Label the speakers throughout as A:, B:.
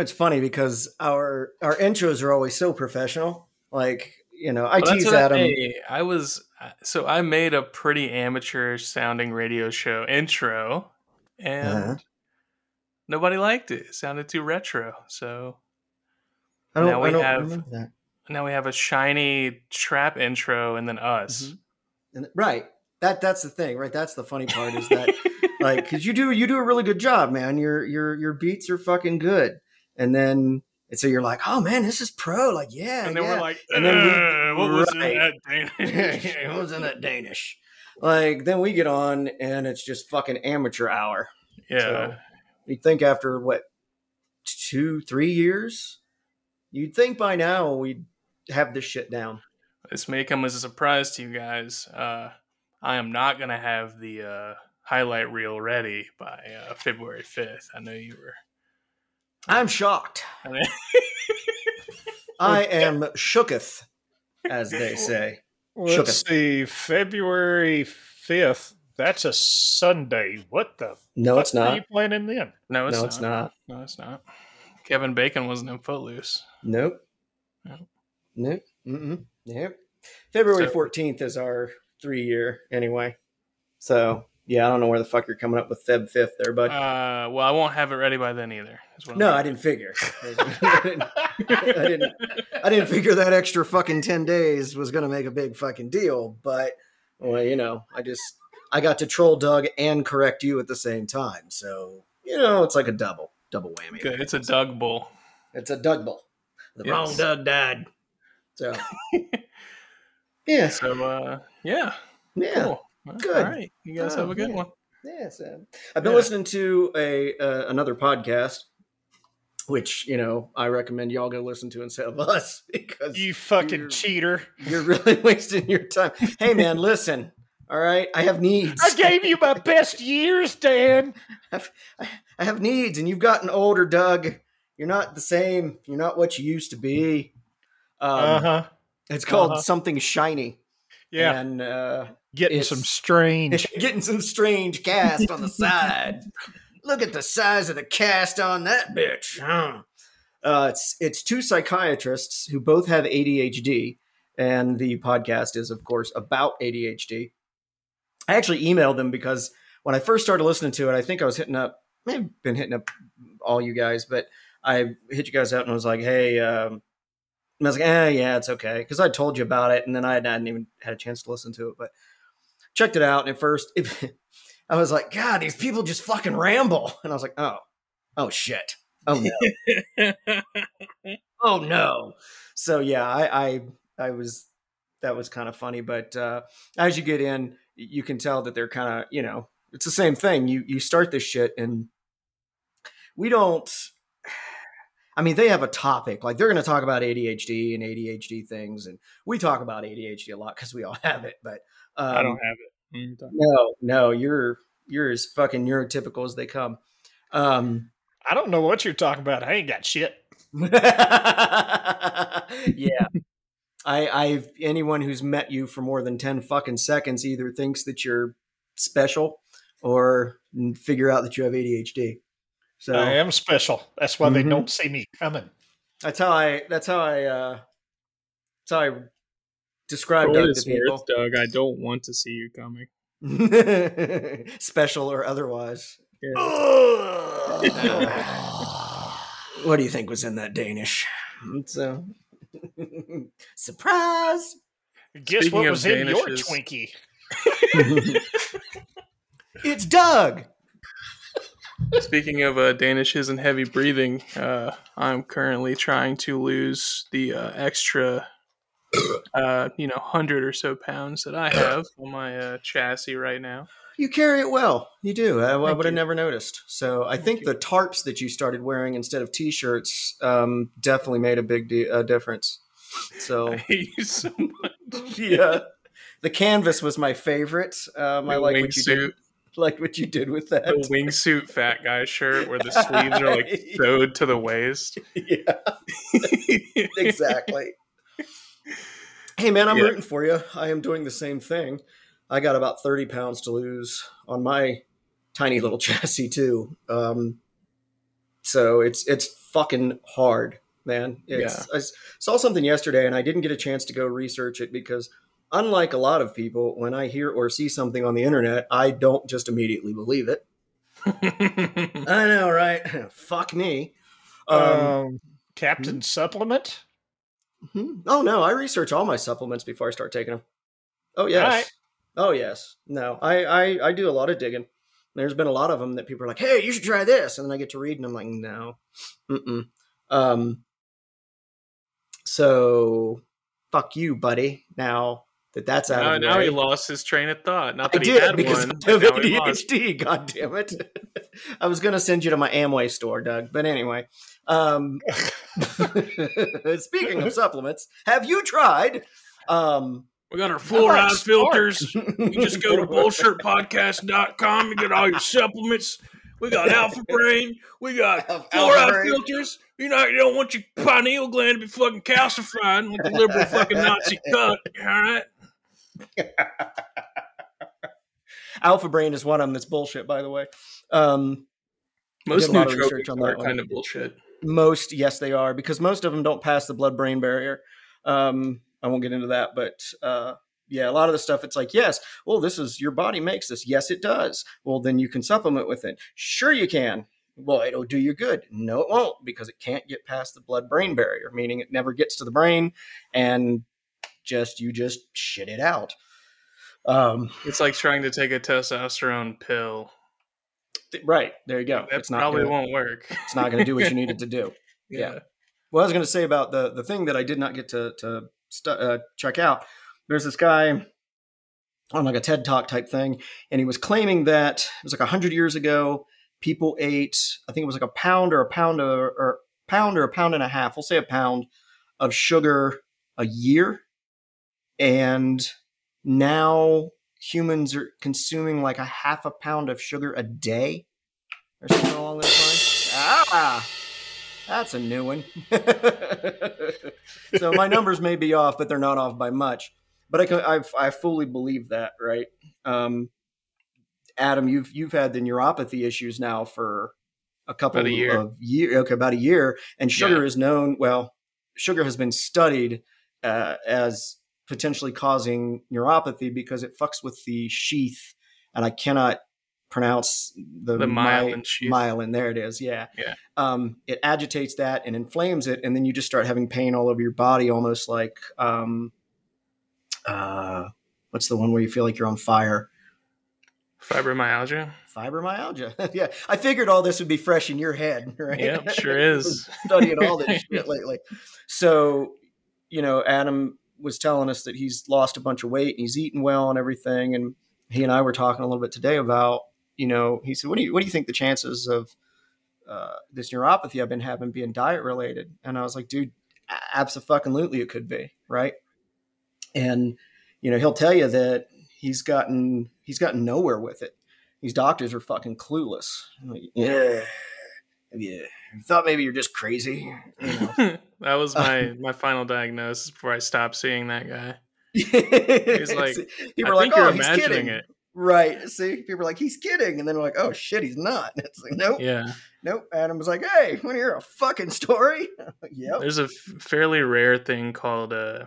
A: Know, it's funny because our our intros are always so professional. Like, you know, I
B: Well,
A: tease
B: what I-
A: Adam.
B: I was so I made a pretty amateurish sounding radio show intro, and
A: Uh-huh.
B: nobody liked it. It sounded too retro. So
A: I don't,
B: now we have-
A: that.
B: now we have a shiny trap intro, and then us.
A: Mhm. And, right. That that's the thing, right? That's the funny part is that like because you do you do a really good job, man. Your your your beats are fucking good, and then and so you're like, oh man, this is pro. Like, yeah,
B: And then
A: yeah.
B: we're like,
A: And then we-
B: "Uh, what was
A: right.
B: in that Danish?
A: it was in that Danish. Like then we get on and it's just fucking amateur hour.
B: yeah.
A: So you'd think after what two, three years, you'd think by now we'd have this shit down.
B: this may come as a surprise to you guys. Uh, I am not going to have the uh, highlight reel ready by uh, February 5th. I know you were.
A: I'm shocked.
B: I mean,
A: I am shooketh, as they say.
C: Let's see, February fifth. That's a Sunday. What the?
A: No, it's
C: fuck Are
A: not.
C: you planning then?
B: no, it's
A: no,
B: not.
A: it's not.
B: No, it's not. Kevin Bacon wasn't in Footloose.
A: Nope.
B: No.
A: Nope. Mm-mm. Nope. February
B: So-
A: 14th is our three year anyway. So, yeah, I don't know where the fuck you're coming up with Feb 5th there, bud.
B: Uh, well, I won't have it ready by then either. is what I'm
A: no. I didn't figure. I didn't, I didn't I didn't figure that extra fucking 10 days was going to make a big fucking deal, but well, you know, I just I got to troll Doug and correct you at the same time. So, you know, it's like a double, double whammy.
B: Good. It's a Doug Bull.
A: It's a Doug bull. The
B: Yes.
A: wrong Doug died. So, yeah,
B: So, uh, yeah.
A: yeah.
B: Cool. Well,
A: Good.
B: All right. You guys
A: Oh,
B: have a good
A: yeah.
B: one.
A: Yeah, uh, I've been
B: Yeah.
A: listening to a uh, another podcast, which you know I recommend y'all go listen to instead of us because
C: You fucking
A: You're-
C: cheater!
A: you're really wasting your time. Hey man, listen. All right, I have needs.
C: I gave you my best years, Dan.
A: I have needs, and you've gotten older, Doug. You're not the same. You're not what you used to be. Um,
C: Uh huh.
A: It's called
C: uh-huh.
A: something shiny.
C: Yeah,
A: and uh,
C: getting
A: it's-
C: some strange.
A: getting some strange cast on the side. Look at the size of the cast on that bitch. Huh? Uh, it's it's two psychiatrists who both have ADHD, and the podcast is, of course, about ADHD. I actually emailed them because when I first started listening to it, I think I was hitting up, may have been hitting up all you guys, but I hit you guys out and was like, hey, um, and I was like, eh, yeah, it's okay. Because I told you about it, and then I hadn't even had a chance to listen to it, but checked it out. And at first, it, I was like, God, these people just fucking ramble. And I was like, oh, oh shit. Oh no. oh no. So yeah, I, I, I was, that was kind of funny. But uh, as you get in, you can tell that they're kind of, you know, it's the same thing. You, you start this shit and we don't, I mean, they have a topic like they're going to talk about ADHD and ADHD things, and we talk about ADHD a lot because we all have it. But um,
B: I don't have it.
A: No, no, you're you're as fucking neurotypical as they come. Um,
C: I don't know what you're talking about. I ain't got shit.
A: yeah, I, I've anyone who's met you for more than ten fucking seconds either thinks that you're special or figure out that you have ADHD. So
C: I am special. That's why they
A: Mhm.
C: don't see me coming.
A: that's how I. That's how I. Uh, that's how I describe
B: For
A: Doug to people.
B: worth, Doug, I don't want to see you coming.
A: special or otherwise.
C: Uh,
A: What do you think was in that Danish? So, surprise!
C: Guess
B: Speaking
C: what
B: of
C: was in your Twinkie?
A: it's Doug.
B: Speaking of uh, Danishes and heavy breathing, uh, I'm currently trying to lose the uh, extra, uh, you know, hundred or so pounds that I have on my uh, chassis right now.
A: You carry it well. You do. I, I would have never noticed. So I think
B: you.
A: the tarps that you started wearing instead of t-shirts um, definitely made a big de- uh, difference. So
B: I hate you so much.
A: yeah, the canvas was my favorite. Um, I like what you did. Like what you did with that.
B: the wingsuit fat guy shirt where the sleeves are like sewed to the waist.
A: yeah, exactly. Hey man, I'm
B: Yeah.
A: rooting for you. I am doing the same thing. I got about 30 pounds to lose on my tiny little chassis too. Um, so it's it's fucking hard, man. It's, I s- saw something yesterday, and I didn't get a chance to go research it because, unlike a lot of people, when I hear or see something on the internet, I don't just immediately believe it. I know, right? Fuck me. Um,
C: Um, Captain Supplement.
A: Hmm. Oh no, I research all my supplements before I start taking them. Oh yes. Oh yes. No, I, I I do a lot of digging. There's been a lot of them that people are like, "Hey, you should try this," and then I get to read, and I'm like, "No, mm um." So, fuck you, buddy. Now that that's out
B: now,
A: of the
B: now
A: way,
B: he lost his train of thought. Not
A: I
B: that he
A: did
B: had
A: because
B: one.
A: I have
B: but now.
A: ADHD. God damn it! I was gonna send you to my Amway store, Doug. But anyway, um, speaking of supplements, have you tried? Um,
B: We got our fluoride filters. You just go to bullshirtpodcast.com and get all your supplements. We got Alpha Brain. We got fluoride filters. You know, you don't want your pineal gland to be fucking calcified like the liberal fucking Nazi cut. All right.
A: Alpha Brain is one of them that's bullshit, by the way. Um,
B: Most
A: did a lot of
B: nootropics
A: research on that
B: are
A: one.
B: kind of bullshit.
A: most, yes, they are because most of them don't pass the blood brain barrier. Um, I won't get into that, but uh, yeah, a lot of the stuff it's like, yes, well, this is your body makes this. Yes, it does. Well, then you can supplement with it. Sure, you can. Well, it'll do you good. No, it won't because it can't get past the blood brain barrier, meaning it never gets to the brain and just you just shit it out. Um,
B: It's like trying to take a testosterone pill.
A: th- right there you go.
B: That
A: it's not
B: probably
A: gonna,
B: won't work.
A: it's not going to do what you need it to do. Yeah. Well, I was going to say about the the thing that I did not get to to stu- uh, check out. There's this guy on like a TED Talk type thing, and he was claiming that it was like hundred years ago. People ate, I think it was like a pound or a pound or, or pound or a pound and a half. We'll say a pound of sugar a year, and now humans are consuming like a half a pound of sugar a day, or something along those lines. Ah. That's a new one. so my numbers may be off, but they're not off by much. But I can, I've, I fully believe that, right? Um, Adam, you've you've had the neuropathy issues now for a couple
B: a year.
A: of years. Okay, about a year, and sugar
B: Yeah.
A: is known. Well, sugar has been studied uh, as potentially causing neuropathy because it fucks with the sheath, and I cannot pronounce the,
B: The myelin sheath.
A: Myelin, there it is. Yeah.
B: Yeah.
A: Um, it agitates that and inflames it, and then you just start having pain all over your body, almost like um, uh, what's the one where you feel like you're on fire?
B: Fibromyalgia.
A: Fibromyalgia. yeah, I figured all this would be fresh in your head, right?
B: Yep, sure is.
A: Studying all this shit lately. So, you know, Adam was telling us that he's lost a bunch of weight and he's eating well and everything. And he and I were talking a little bit today about, you know, he said, "What do you what do you think the chances of uh, this neuropathy I've been having being diet related?" And I was like, "Dude, absolutely, it could be, right?" And you know, he'll tell you that he's gotten he's gotten nowhere with it. These doctors are fucking clueless. Like, yeah, you thought maybe you're just crazy? You know?
B: that was my my final diagnosis before I stopped seeing that guy. He's like,
A: people
B: I
A: are like,
B: think you're
A: oh, he's
B: imagining
A: kidding.
B: it.
A: Right. See, people are like, he's kidding. And then we're like, oh shit, he's not. It's like, nope,
B: Yeah,
A: nope. Adam was like, hey, want to hear a fucking story? yep.
B: there's a f- fairly rare thing called uh,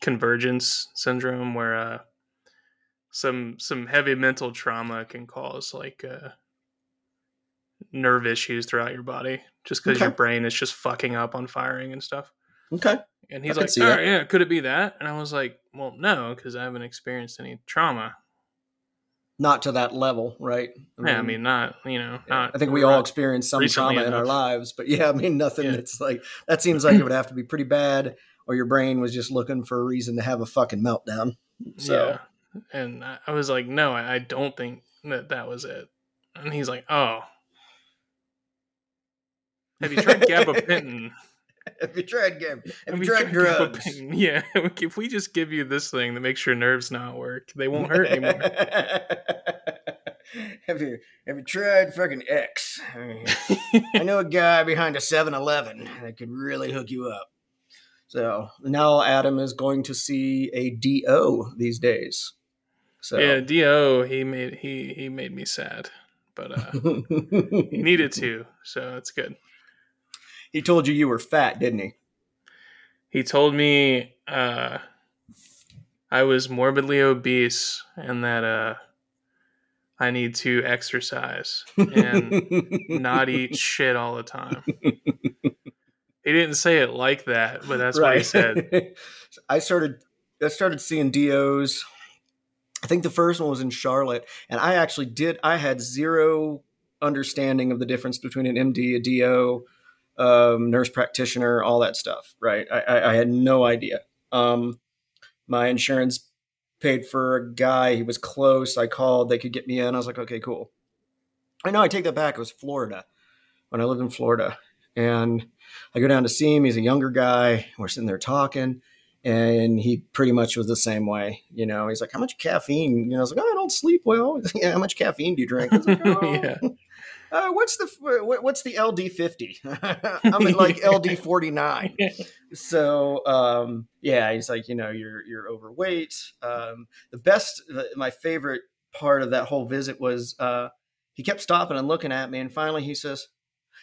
B: convergence syndrome, where uh, some some heavy mental trauma can cause like uh, nerve issues throughout your body, just because
A: Okay.
B: your brain is just fucking up on firing and stuff.
A: Okay.
B: And he's
A: could
B: like,
A: see
B: "All
A: that.
B: right, yeah, could it be that?" And I was like, "Well, no, because I haven't experienced any trauma.
A: Not to that level, right?
B: yeah, I mean, not you know, not.
A: I think we all experience some trauma in our lives, but yeah, I mean, nothing
B: Yeah.
A: that's like that seems like it would have to be pretty bad, or your brain was just looking for a reason to have a fucking meltdown. So,
B: yeah. And I I was like, "No, I I don't think that that was it." And he's like, "Oh, have you tried gabapentin?"
A: have you tried gam- Have, you
B: you
A: tried drugs?
B: gabapentin? Yeah, if we just give you this thing that makes your nerves not work, they won't hurt anymore.
A: have you have you tried fucking X? I, know a guy behind a 7-Eleven that could really hook you up. So now Adam is going to see a DO these days. So
B: Yeah, Do he made he he made me sad, but uh, he needed to, so it's good.
A: He told you you were fat, didn't he?
B: He told me uh, I was morbidly obese and that uh, I need to exercise and not eat shit all the time. He didn't say it like that, but that's what he said.
A: I started I started seeing DOs. I think the first one was in Charlotte, and I actually did. I had zero understanding of the difference between an MD, a DO, um, nurse practitioner, all that stuff. Right? I, I, I had no idea. Um, my insurance paid for a guy. He was close. I called. They could get me in. I was like, okay, cool. I know. I take that back. It was Florida when I lived in Florida, and I go down to see him. He's a younger guy. We're sitting there talking, and he pretty much was the same way. You know, he's like, "How much caffeine?" You know, I was like, "Oh, I don't sleep well." yeah, how much caffeine do you drink? Like, oh,
B: yeah.
A: Uh, what's the what's the LD fifty? I'm at like LD forty nine. So um, yeah, he's like, you know, you're you're overweight. Um, the best, my favorite part of that whole visit was uh, he kept stopping and looking at me, and finally he says,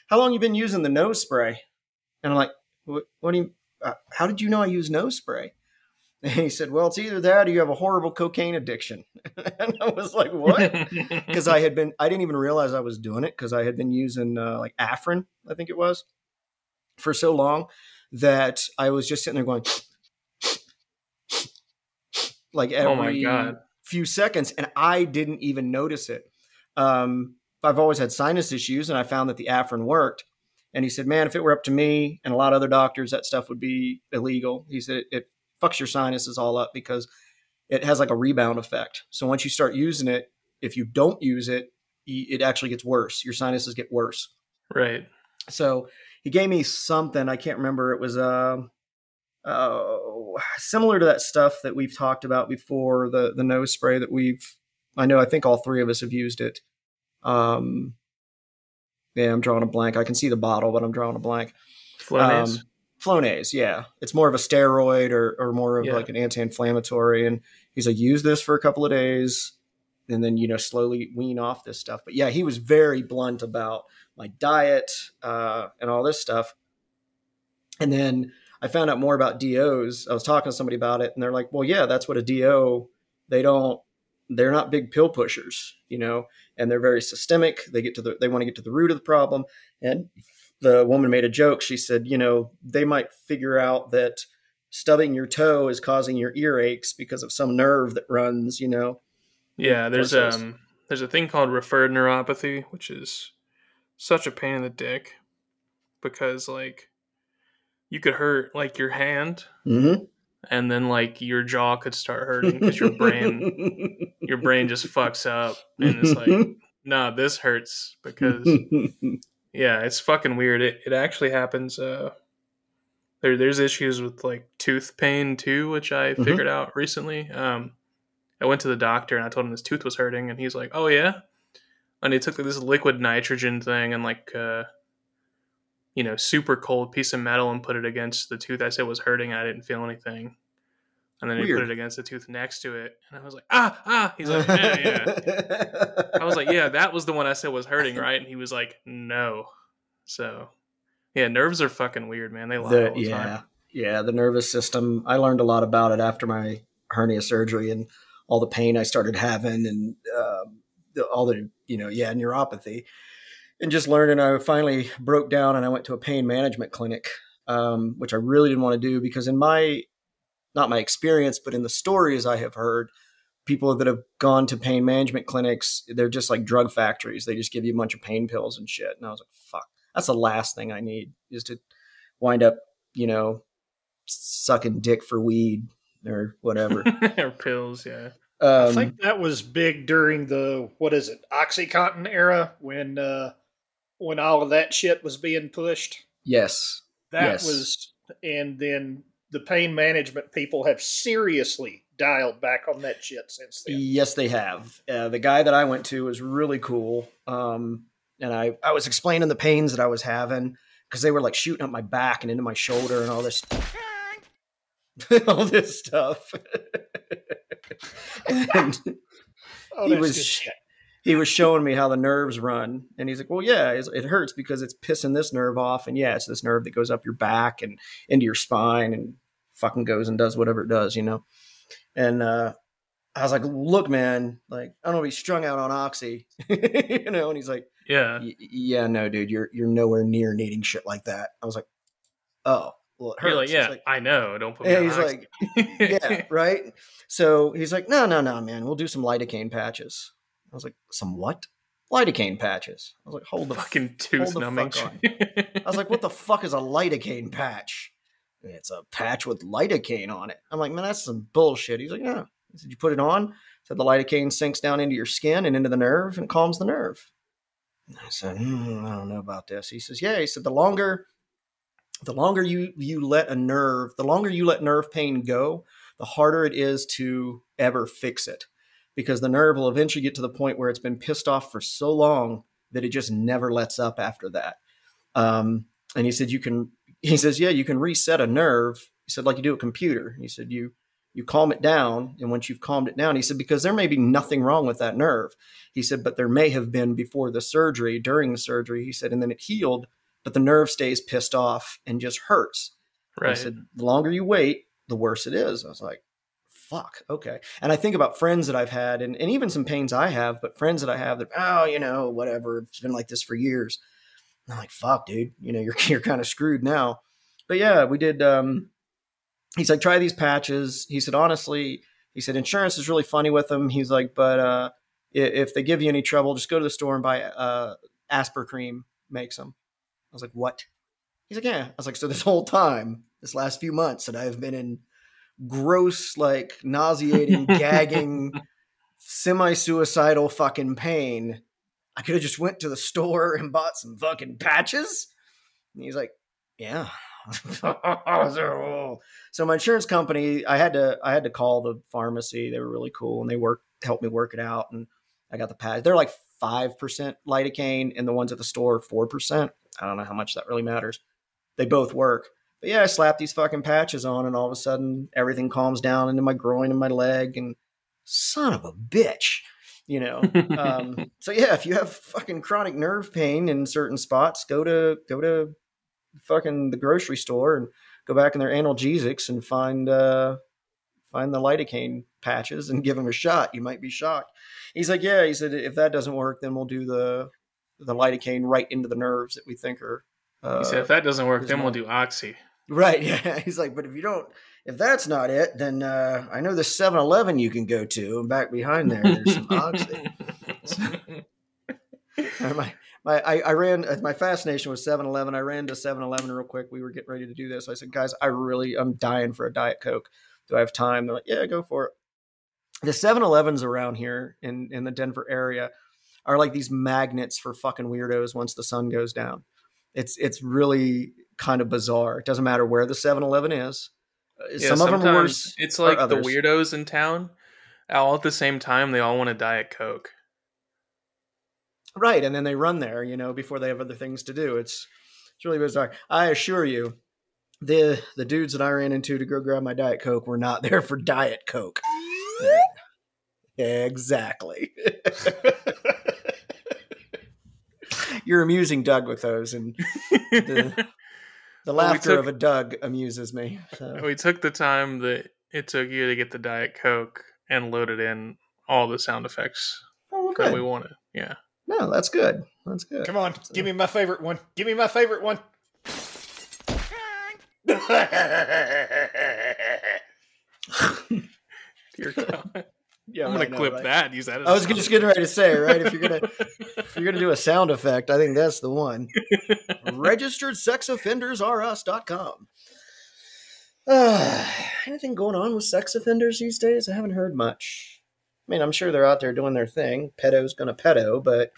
A: "How long you been using the nose spray?" And I'm like, "What, what do you? Uh, how did you know I use nose spray?" And he said, "Well, it's either that or you have a horrible cocaine addiction." and I was like, "What?" Because I had been, I didn't even realize I was doing it because I had been using uh, like Afrin, I think it was, for so long that I was just sitting there going, like every
B: oh my god.
A: few seconds, and I didn't even notice it. Um, I've always had sinus issues, and I found that the Afrin worked. And he said, "Man, if it were up to me and a lot of other doctors, that stuff would be illegal." He said, "It, it fucks your sinuses all up because it has like a rebound effect. So once you start using it, if you don't use it, it actually gets worse. Your sinuses get worse."
B: Right.
A: So he gave me something I can't remember. It was uh, uh, similar to that stuff that we've talked about before the the nose spray that we've. I know I think all three of us have used it. Um, yeah, I'm drawing a blank. I can see the bottle, but I'm drawing a blank.
B: Flonase.
A: Um, Flonase, yeah, it's more of a steroid or or more of
B: Yeah.
A: like an anti-inflammatory. And he's like, use this for a couple of days, and then you know slowly wean off this stuff. But yeah, he was very blunt about my diet uh, and all this stuff. And then I found out more about DOs. I was talking to somebody about it, and they're like, "Well, yeah, that's what a DO. They don't. They're not big pill pushers, you know, and they're very systemic. They get to the. They want to get to the root of the problem. And the woman made a joke. She said, you know, they might figure out that stubbing your toe is causing your earaches because of some nerve that runs, you know.
B: Yeah, there's
A: those-
B: um there's a thing called referred neuropathy, which is such a pain in the dick because like you could hurt like your hand
A: Mm-hmm.
B: and then like your jaw could start hurting because your brain your brain just fucks up and it's like nah this hurts because yeah it's fucking weird. It, it actually happens uh there there's issues with like tooth pain too which i
A: Mhm.
B: figured out recently. Um i went to the doctor and i told him his tooth was hurting and he's like oh yeah? And he took this liquid nitrogen thing and like uh you know super cold piece of metal and put it against the tooth i said was hurting. I didn't feel anything and then he put it against the tooth next to it and i was like ah ah he's like yeah yeah I was like, yeah, that was the one I said was hurting, right? And he was like, no. So, yeah, nerves are fucking weird, man. They lie
A: The-
B: all the
A: yeah,
B: time.
A: yeah, the nervous system. I learned a lot about it after my hernia surgery and all the pain I started having, and the, all the you know, yeah, neuropathy, and just learning. I finally broke down and I went to a pain management clinic, um, which I really didn't want to do because in my not my experience, but in the stories I have heard, people that have gone to pain management clinics, they're just like drug factories. They just give you a bunch of pain pills and shit. And I was like, fuck, that's the last thing I need is to wind up, you know, sucking dick for weed or whatever.
B: or pills, yeah.
C: I
A: Um,
C: think that was big during the what is it, OxyContin era when uh when all of that shit was being pushed.
A: yes.
C: That
A: Yes.
C: was and then the pain management people have seriously dialed back on that shit since then.
A: Yes, they have. Uh, the guy that I went to was really cool. Um, and I, I was explaining the pains that I was having because they were like shooting up my back and into my shoulder and all this, all this stuff. and
C: Oh,
A: He was-. He was showing me how the nerves run, and he's like, "Well, yeah, it hurts because it's pissing this nerve off, and yeah, it's this nerve that goes up your back and into your spine, and fucking goes and does whatever it does, you know." And uh, I was like, "Look, man, like I don't know if he's strung out on oxy, you know." And he's like,
B: Yeah.
A: "Yeah, no, dude, you're you're nowhere near needing shit like that." I was like, "Oh, well, it hurts."
B: Like, yeah,
A: like-
B: I know. Don't put me
A: and
B: on
A: he's
B: oxy."
A: like, yeah, right. So he's like, no, no, no, man, we'll do some lidocaine patches. I was like, some what? Lidocaine patches. I was like, hold the
B: fucking tooth numbing.
A: fuck I was like, what the fuck is a lidocaine patch? It's a patch with lidocaine on it. I'm like, man, that's some bullshit. He's like, yeah. He said, you put it on. Said the lidocaine sinks down into your skin and into the nerve and calms the nerve. I said, hmm, I don't know about this. He says, yeah. He said, the longer, the longer you you let a nerve, the longer you let nerve pain go, the harder it is to ever fix it, because the nerve will eventually get to the point where it's been pissed off for so long that it just never lets up after that. Um, and he said, you can. He says, yeah, you can reset a nerve. He said, like you do a computer. He said, you you calm it down, and once you've calmed it down, he said, because there may be nothing wrong with that nerve. He said, but there may have been before the surgery, during the surgery. He said, and then it healed, but the nerve stays pissed off and just hurts.
B: right.
A: He said, the longer you wait, the worse it is. I was like, fuck, okay. And I think about friends that I've had and, and even some pains I have, but friends that I have that, oh, you know, whatever, it's been like this for years. And I'm like, fuck, dude, you know, you're, you're kind of screwed now. But yeah, we did, um, he's like, try these patches. He said, honestly, he said, insurance is really funny with them. He's like, but uh, if they give you any trouble, just go to the store and buy uh, Aspercreme makes them. I was like, what? He's like, yeah. I was like, so this whole time, this last few months that I've been in gross, like nauseating, gagging, semi-suicidal fucking pain, I could have just went to the store and bought some fucking patches. And he's like, yeah. so my insurance company, I had to, I had to call the pharmacy. They were really cool and they worked, helped me work it out. And I got the patch. They're like five percent lidocaine, and the ones at the store four percent. I don't know how much that really matters. They both work. But yeah, I slap these fucking patches on, and all of a sudden everything calms down into my groin and my leg. And son of a bitch, you know. um, so yeah, if you have fucking chronic nerve pain in certain spots, go to go to fucking the grocery store and go back in their analgesics and find uh, find the lidocaine patches and give them a shot. You might be shocked. He's like, yeah. He said if that doesn't work, then we'll do the the lidocaine right into the nerves that we think are. Uh,
B: he said, if that doesn't work, then we'll do oxy.
A: Right. Yeah. He's like, but if you don't, if that's not it, then uh, I know the 7 Eleven you can go to. And back behind there, there's some Oxy. Uh, my, my, I, I ran, uh, my fascination was 7 Eleven. I ran to 7 Eleven real quick. We were getting ready to do this. I said, guys, I really, I'm dying for a Diet Coke. Do I have time? They're like, yeah, go for it. The 7 Elevens around here in, in the Denver area are like these magnets for fucking weirdos once the sun goes down. It's, it's really kind of bizarre. It doesn't matter where the 7 Eleven is.
B: Yeah,
A: Some of them are worse.
B: It's like the weirdos in town. All at the same time, they all want a Diet Coke.
A: Right, and then they run there, you know, before they have other things to do. It's it's really bizarre. I assure you, the the dudes that I ran into to go grab my diet coke were not there for diet coke. exactly. You're amusing Doug with those, and the, the
B: Well,
A: laughter
B: took-
A: of a Doug amuses me. So.
B: we took the time that it took you to get the Diet Coke and loaded in all the sound effects
A: Oh,
B: that we
A: okay.
B: wanted. Yeah.
A: No, that's good. That's good.
C: Come on, give me my favorite one. Give me my favorite one.
B: Dear God.
A: Yeah,
B: I'm gonna
A: no,
B: clip
A: right.
B: that. and Use that. As
A: I was just getting ready to say, right? If you're gonna if you're gonna do a sound effect, I think that's the one. Registered sex offenders are us.com. Uh, anything going on with sex offenders these days? I haven't heard much. I mean, I'm sure they're out there doing their thing. Pedo's gonna pedo, but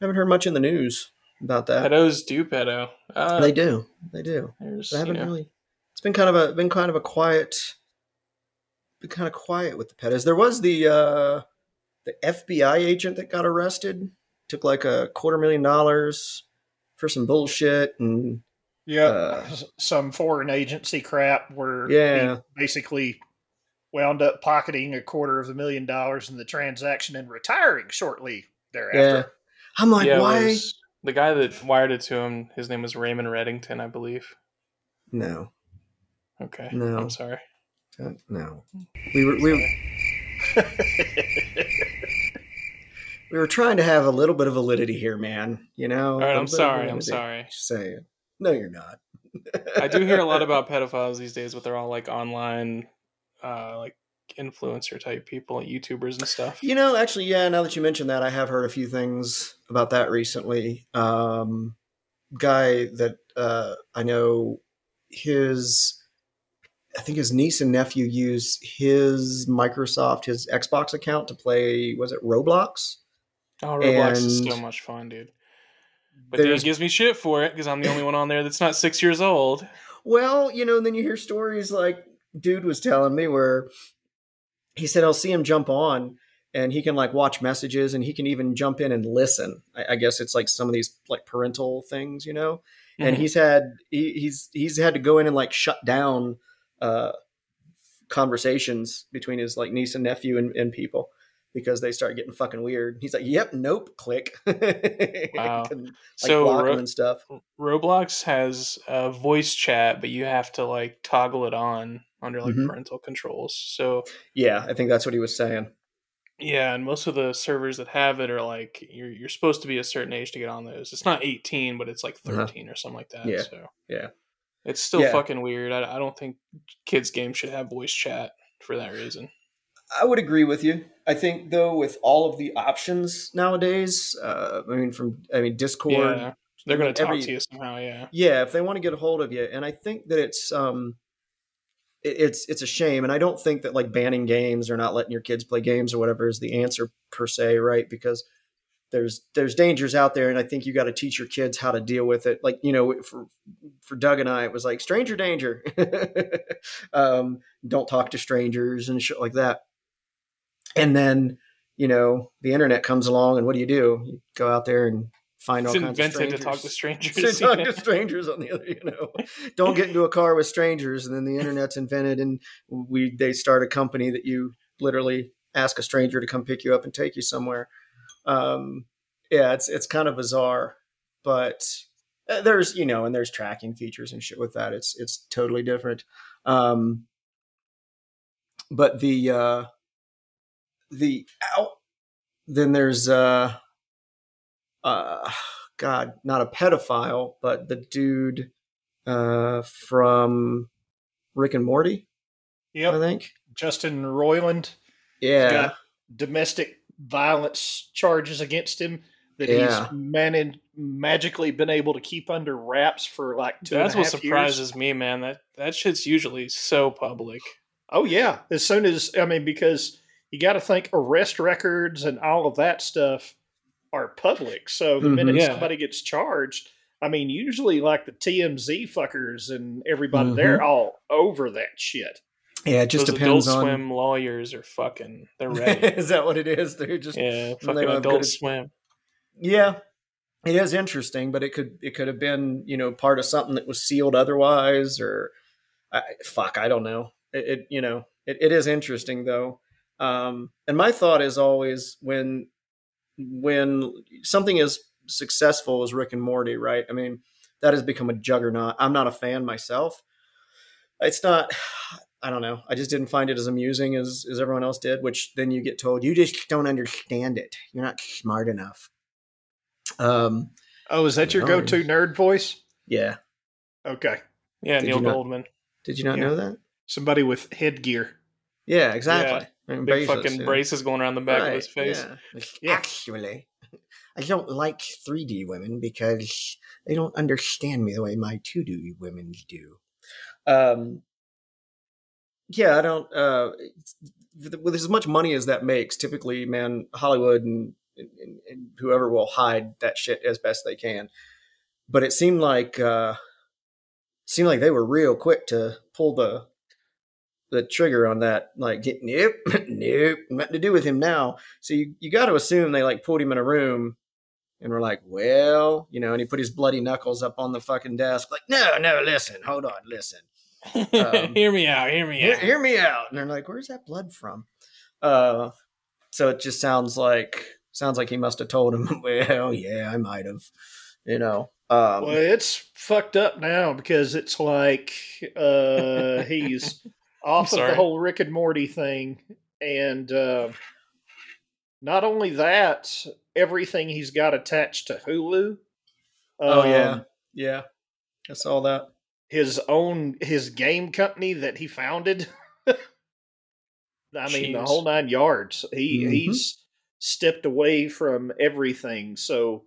A: I haven't heard much in the news about that.
B: Pedos do pedo. Uh,
A: They do, they do. I haven't
B: know,
A: really. It's been kind of a been kind of a quiet, been kind of quiet with the pedos. There was the uh, the FBI agent that got arrested. Took like a quarter million dollars for some bullshit, and
C: Yeah,
A: Uh,
C: some foreign agency crap where
A: Yeah.
C: he basically wound up pocketing a quarter of a million dollars in the transaction and retiring shortly thereafter.
A: Yeah. I'm like,
B: yeah,
A: why?
B: the guy that wired it to him, his name was Raymond Reddington, I believe.
A: No,
B: Okay,
A: No.
B: I'm sorry.
A: Uh, no. We were we, were- we were trying to have a little bit of validity here, man. You know.
B: All right, I'm sorry. I'm sorry.
A: Just saying. No, you're not.
B: I do hear a lot about pedophiles these days, but they're all like online, uh, like influencer type people, YouTubers and stuff.
A: You know, actually, yeah. Now that you mentioned that, I have heard a few things about that recently. Um, guy that uh, I know, his, I think his niece and nephew use his Microsoft, his Xbox account to play. Was it Roblox?
B: Oh, Roblox is so much fun, dude. But Dan
A: there's-
B: gives me shit for it because I'm the only one on there that's not six years old.
A: Well, you know, and then you hear stories like dude was telling me where he said I'll see him jump on and he can like watch messages and he can even jump in and listen. I, I guess it's like some of these like parental things, you know. And
B: Mhm.
A: he's had he, he's he's had to go in and like shut down uh, conversations between his like niece and nephew and, and people because they start getting fucking weird. He's like, "Yep, nope, click."
B: Wow.
A: And, like
B: so
A: block
B: Ro-
A: and stuff.
B: Roblox has a voice chat, but you have to like toggle it on under like
A: Mhm.
B: parental controls. So
A: Yeah, I think that's what he was saying.
B: yeah, and most of the servers that have it are like you're you're supposed to be a certain age to get on those. It's not 18, but it's like
A: Uh-huh.
B: 13 or something like that.
A: Yeah,
B: So
A: yeah.
B: It's still
A: Yeah.
B: fucking weird. I, I don't think kids games should have voice chat for that reason.
A: I would agree with you. I think though, with all of the options nowadays, uh, I mean, from I mean, Discord.
B: yeah, they're gonna talk
A: every-
B: to you somehow. Yeah.
A: Yeah, if they want to get a hold of you, and I think that it's um, it- it's it's a shame, and I don't think that like banning games or not letting your kids play games or whatever is the answer per se, right? Because there's there's dangers out there, and I think you got to teach your kids how to deal with it. Like you know, for for Doug and I, it was like stranger danger. um, don't talk to strangers and shit like that. And then you know the internet comes along, and what do you do? You go out there and find all
B: It's
A: kinds of
B: invented to talk to strangers.
A: to talk to strangers on the other you know don't get into a car with strangers and then the internet's invented and we they start a company that you literally ask a stranger to come pick you up and take you somewhere um yeah it's it's kind of bizarre but uh, there's you know and there's tracking features and shit with that. It's it's totally different. Um but the uh the out then there's uh uh god not a pedophile but the dude uh from rick and morty Yeah,
C: i
A: think.
C: Justin Roiland.
A: Yeah.
C: domestic violence charges against him that
A: Yeah.
C: he's managed magically been able to keep under wraps for like two. and a
B: That's what
C: half years.
B: surprises me, man. That that shit's usually so public.
C: Oh yeah, as soon as I mean, because you got to think arrest records and all of that stuff are public. So the
A: Mhm.
C: minute
B: Yeah.
C: somebody gets charged, I mean, usually like the TMZ fuckers and everybody,
A: Mhm.
C: they're all over that shit.
A: Yeah it just
B: Those
A: depends
B: Adult
A: on
B: Swim lawyers are fucking. They're ready.
A: is that what it is they're just
B: yeah, fucking Adult
A: good-
B: Swim.
A: Yeah, it is interesting, but it could it could have been you know part of something that was sealed otherwise, or I, fuck, I don't know. It, it you know it, it is interesting though, um, and my thought is always when when something is successful as Rick and Morty, right? I mean that has become a juggernaut. I'm not a fan myself. It's not. I don't know. I just didn't find it as amusing as, as everyone else did, which then you get told you just don't understand it. You're not smart enough. Um,
C: Oh, is that your go-to nerd voice?
A: yeah.
C: Okay,
B: Yeah,
A: Did
B: Neil
A: you not-
B: Goldman.
A: Did you not
C: Yeah.
A: know that?
C: somebody with headgear.
A: Yeah, exactly. And
B: Big
A: braces,
B: fucking
A: yeah.
B: braces going around the back of his face.
A: yeah.
C: Yeah.
A: Actually, I don't like 3D women because they don't understand me the way my 2D women do. Um, yeah, I don't. Uh, with as much money as that makes, typically, man, Hollywood and, and, and whoever will hide that shit as best they can. But it seemed like uh, seemed like they were real quick to pull the the trigger on that. Like, nope, nope, nothing to do with him now. So you, you got to assume they like pulled him in a room and were like, well, you know, and he put his bloody knuckles up on the fucking desk, like, no, no, listen, hold on, listen, Um,
B: hear me out. Hear me
A: hear,
B: out.
A: hear me out. And they're like, where's that blood from? Uh, so it just sounds like Sounds like he must have told him. Well, yeah, I might have. You know. Um,
C: well, it's fucked up now because it's like uh, he's off of the whole Rick and Morty thing, and uh, not only that, everything he's got attached to Hulu.
A: oh yeah,
C: um,
A: yeah. I saw that.
C: His own his game company that he founded. I mean, the whole nine yards. He
A: Mhm.
C: he's stepped away from everything. So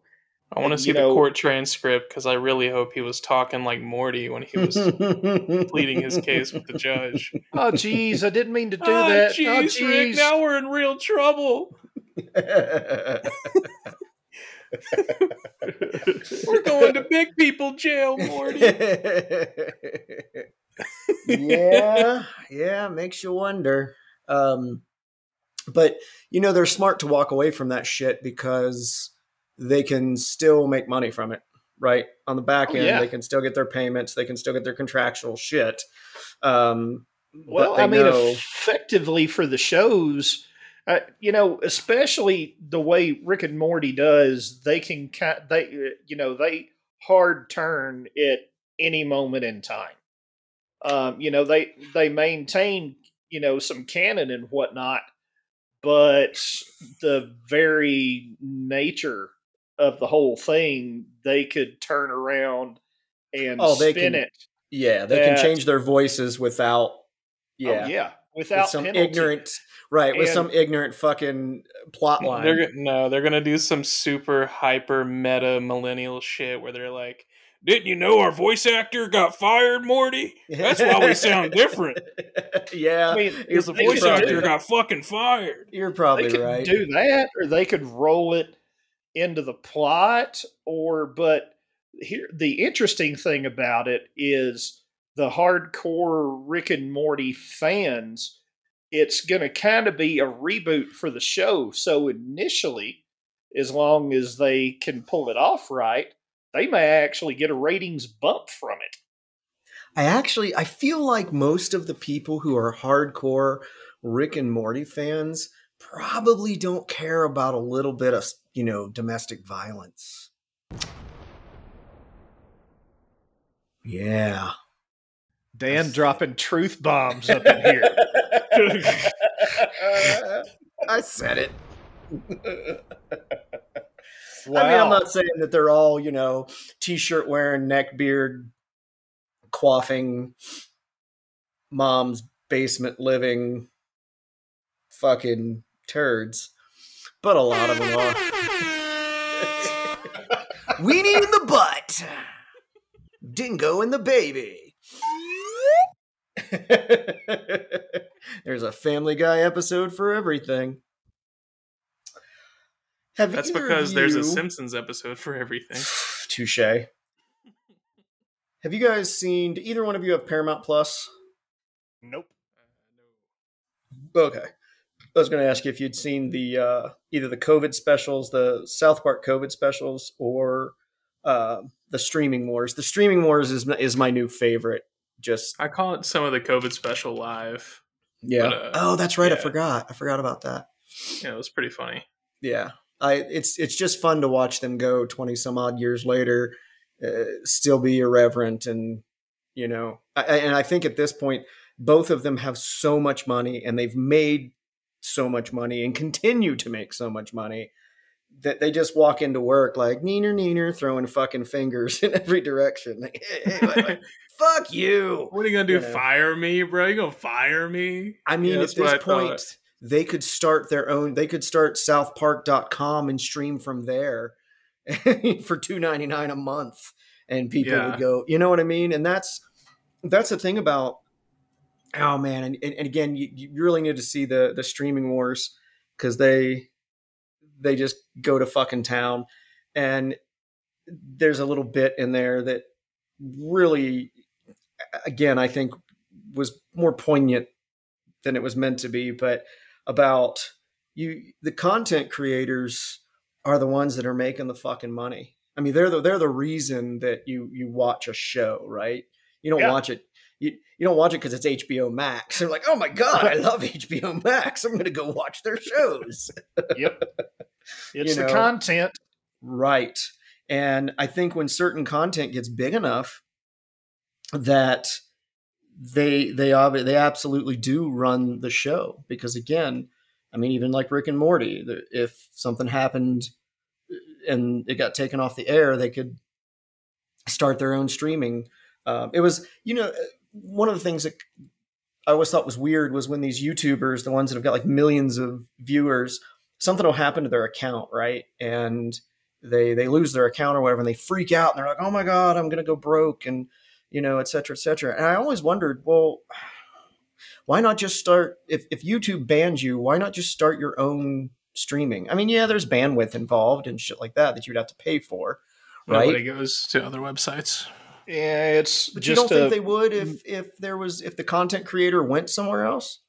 B: I want to see
C: you
B: the court transcript because I really hope he was talking like Morty when he was pleading his case with the judge.
C: Oh, jeez, I didn't mean to do
B: oh,
C: that.
B: jeez,
C: oh, jeez.
B: now we're in real trouble. We're going to big people jail, Morty.
A: yeah, yeah, makes you wonder. Um, but you know, they're smart to walk away from that shit because they can still make money from it, right? On the back
C: Oh,
A: end,
C: yeah.
A: they can still get their payments, they can still get their contractual shit. Um,
C: Well, I mean,
A: know-
C: effectively for the shows, uh, you know, especially the way Rick and Morty does, they can they uh, you know they hard turn at any moment in time. Um, you know, they they maintain you know some canon and whatnot, but the very nature of the whole thing, they could turn around and
A: Oh, they
C: spin
A: can-
C: it.
A: yeah, they can change their voices without, yeah,
C: Oh, yeah, without
A: with some
C: penalty.
A: ignorant, right, with some ignorant fucking plot line.
B: They're no, they're gonna do some super hyper meta millennial shit where they're like, "Didn't you know our voice actor got fired, Morty? That's why we sound different.
A: yeah,
C: I mean,
B: Because the voice actor got fucking fired."
A: you're
C: they
A: probably
C: could
A: right.
C: do that or they could roll it into the plot or but here the interesting thing about it is the hardcore rick and morty fans it's going to kind of be a reboot for the show so initially as long as they can pull it off right they may actually get a ratings bump from it
A: I actually I feel like most of the people who are hardcore Rick and Morty fans probably don't care about a little bit of, you know, domestic violence. Yeah.
C: Dan
A: That's-
C: dropping truth bombs up in here
A: I said it.
C: wow.
A: I mean, I'm not saying that they're all, you know, t-shirt wearing, neck beard, quaffing, mom's basement living, fucking turds, but a lot of them are. Weenie in the butt, dingo and the baby. There's a Family Guy episode for everything. Have
B: That's
A: either of
B: because there's a Simpsons episode for everything.
A: Touche. Have you guys seen? Do either one of you have Paramount Plus?
C: nope
A: Okay. I was going to ask you if you'd seen the uh, either the COVID specials, the South Park COVID specials, or uh, the Streaming Wars. The Streaming Wars is is my new favorite. Just
B: I call it some of the COVID special live.
A: yeah.
B: But, uh,
A: oh, that's right. I forgot. I forgot about that.
B: Yeah, it was pretty funny.
A: Yeah. I it's it's just fun to watch them go twenty some odd years later, uh, still be irreverent and you know. I, I- and I think at this point, both of them have so much money and they've made so much money and continue to make so much money that they just walk into work like neener neener throwing fucking fingers in every direction. Like, hey, hey, like, like, fuck you.
B: What are you gonna do?
A: You know.
B: Fire me, bro? You gonna fire me?
A: I mean,
B: Yeah,
A: at this point, they could start their own. They could start southpark.com and stream from there for two ninety nine a month, and people
B: Yeah.
A: would go. You know what I mean? And that's that's the thing about. Oh man, and, and, and again, you, you really need to see the the streaming wars because they they just go to fucking town, and there's a little bit in there that really, again, I think was more poignant than it was meant to be, but about you the content creators are the ones that are making the fucking money. I mean, they're the they're the reason that you you watch a show, right? You don't
C: Yeah.
A: watch it you, you don't watch it because it's HBO Max. They're like, oh my god, I love HBO Max. I'm gonna go watch their shows.
C: yep It's
A: You
C: the content.
A: Right. And I think when certain content gets big enough that they they obvi- they absolutely do run the show because again, I mean even like Rick and Morty, if something happened and it got taken off the air, they could start their own streaming. Um, it was you know one of the things that I always thought was weird was when these YouTubers, the ones that have got like millions of viewers, something will happen to their account, right? And they they lose their account or whatever, and they freak out and they're like, "Oh my god, I'm gonna go broke," and you know, et cetera, et cetera. And I always wondered, well, why not just start? If if YouTube bans you, why not just start your own streaming? I mean, yeah, there's bandwidth involved and shit like that that you'd have to pay for, right?
B: Nobody goes to other websites.
C: Yeah, it's
A: But you don't think they would if if there was if the content creator went somewhere else?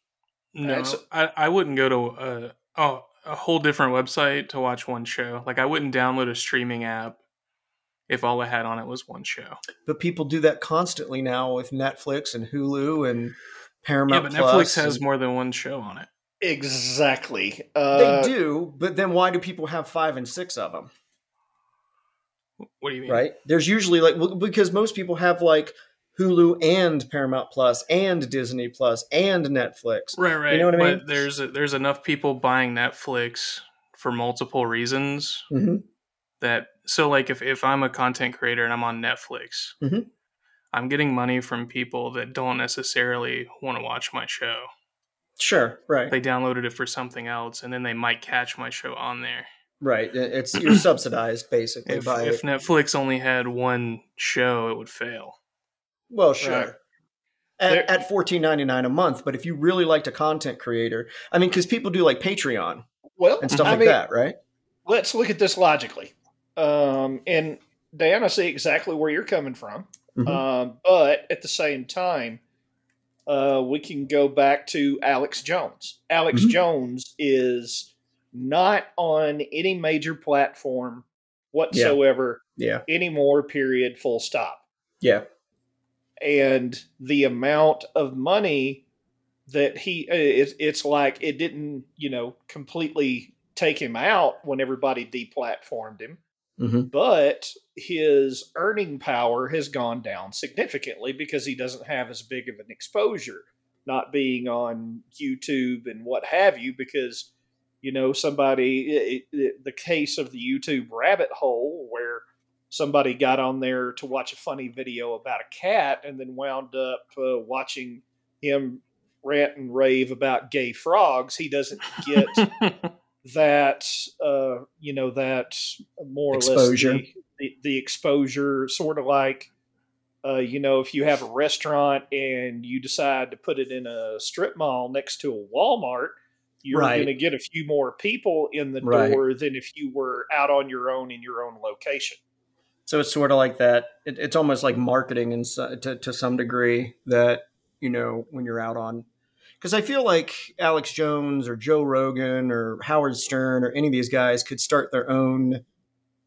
B: No,
C: That's-
B: I, I wouldn't go to a, oh, a whole different website to watch one show. Like I wouldn't download a streaming app if all I had on it was one show.
A: But people do that constantly now with Netflix and Hulu and Paramount.
B: Yeah, but
A: Plus
B: Netflix has
A: and-
B: more than one show on it.
C: exactly.
A: They
C: Uh,
A: do, but then why do people have five and six of them?
B: What do you mean?
A: Right? There's usually like because most people have like Hulu and Paramount Plus and Disney Plus and Netflix.
B: Right, right.
A: You know what I
B: but
A: mean?
B: there's there's enough people buying Netflix for multiple reasons
A: Mhm.
B: That so like if, if I'm a content creator and I'm on Netflix,
A: Mhm.
B: I'm getting money from people that don't necessarily want to watch my show.
A: Sure, right,
B: They downloaded it for something else and then they might catch my show on there.
A: right. It's you're subsidized basically
B: If,
A: by
B: if Netflix only had one show, it would fail.
A: well, sure.
C: Right.
A: At, at fourteen ninety nine a month, but if you really liked a content creator, I mean, because people do like Patreon
C: well,
A: and stuff
C: I
A: like
C: mean,
A: that, right?
C: let's look at this logically. Um, and Dan, I see exactly where you're coming from.
A: Mhm.
C: Um, but at the same time, uh, we can go back to Alex Jones. Alex
A: Mhm.
C: Jones is not on any major platform whatsoever
A: Yeah, yeah.
C: anymore, period, full stop.
A: yeah,
C: and the amount of money that he uh, it's, it's like it didn't you know completely take him out when everybody deplatformed him
A: hmm
C: but his earning power has gone down significantly because he doesn't have as big of an exposure not being on youtube and what have you because you know somebody it, it, the case of the youtube rabbit hole where somebody got on there to watch a funny video about a cat and then wound up uh, watching him rant and rave about gay frogs he doesn't get that uh, you know that more
A: Exposure.
C: or less the, the, the exposure sort of like uh, you know if you have a restaurant and you decide to put it in a strip mall next to a walmart you're
A: Right.
C: going to get a few more people in the
A: Right.
C: door than if you were out on your own in your own location
A: So it's sort of like that. It, it's almost like marketing in, to, to some degree that, you know, when you're out on. Because I feel like Alex Jones or Joe Rogan or Howard Stern or any of these guys could start their own,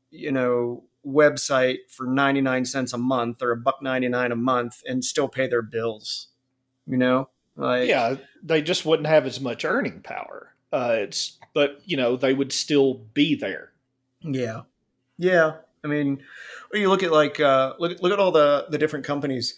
A: you know, website for 99 cents a month or a buck 99 a month and still pay their bills, you know? Like,
C: yeah they just wouldn't have as much earning power uh, it's but you know they would still be there
A: Yeah, yeah. I mean, you look at like uh, look look at all the the different companies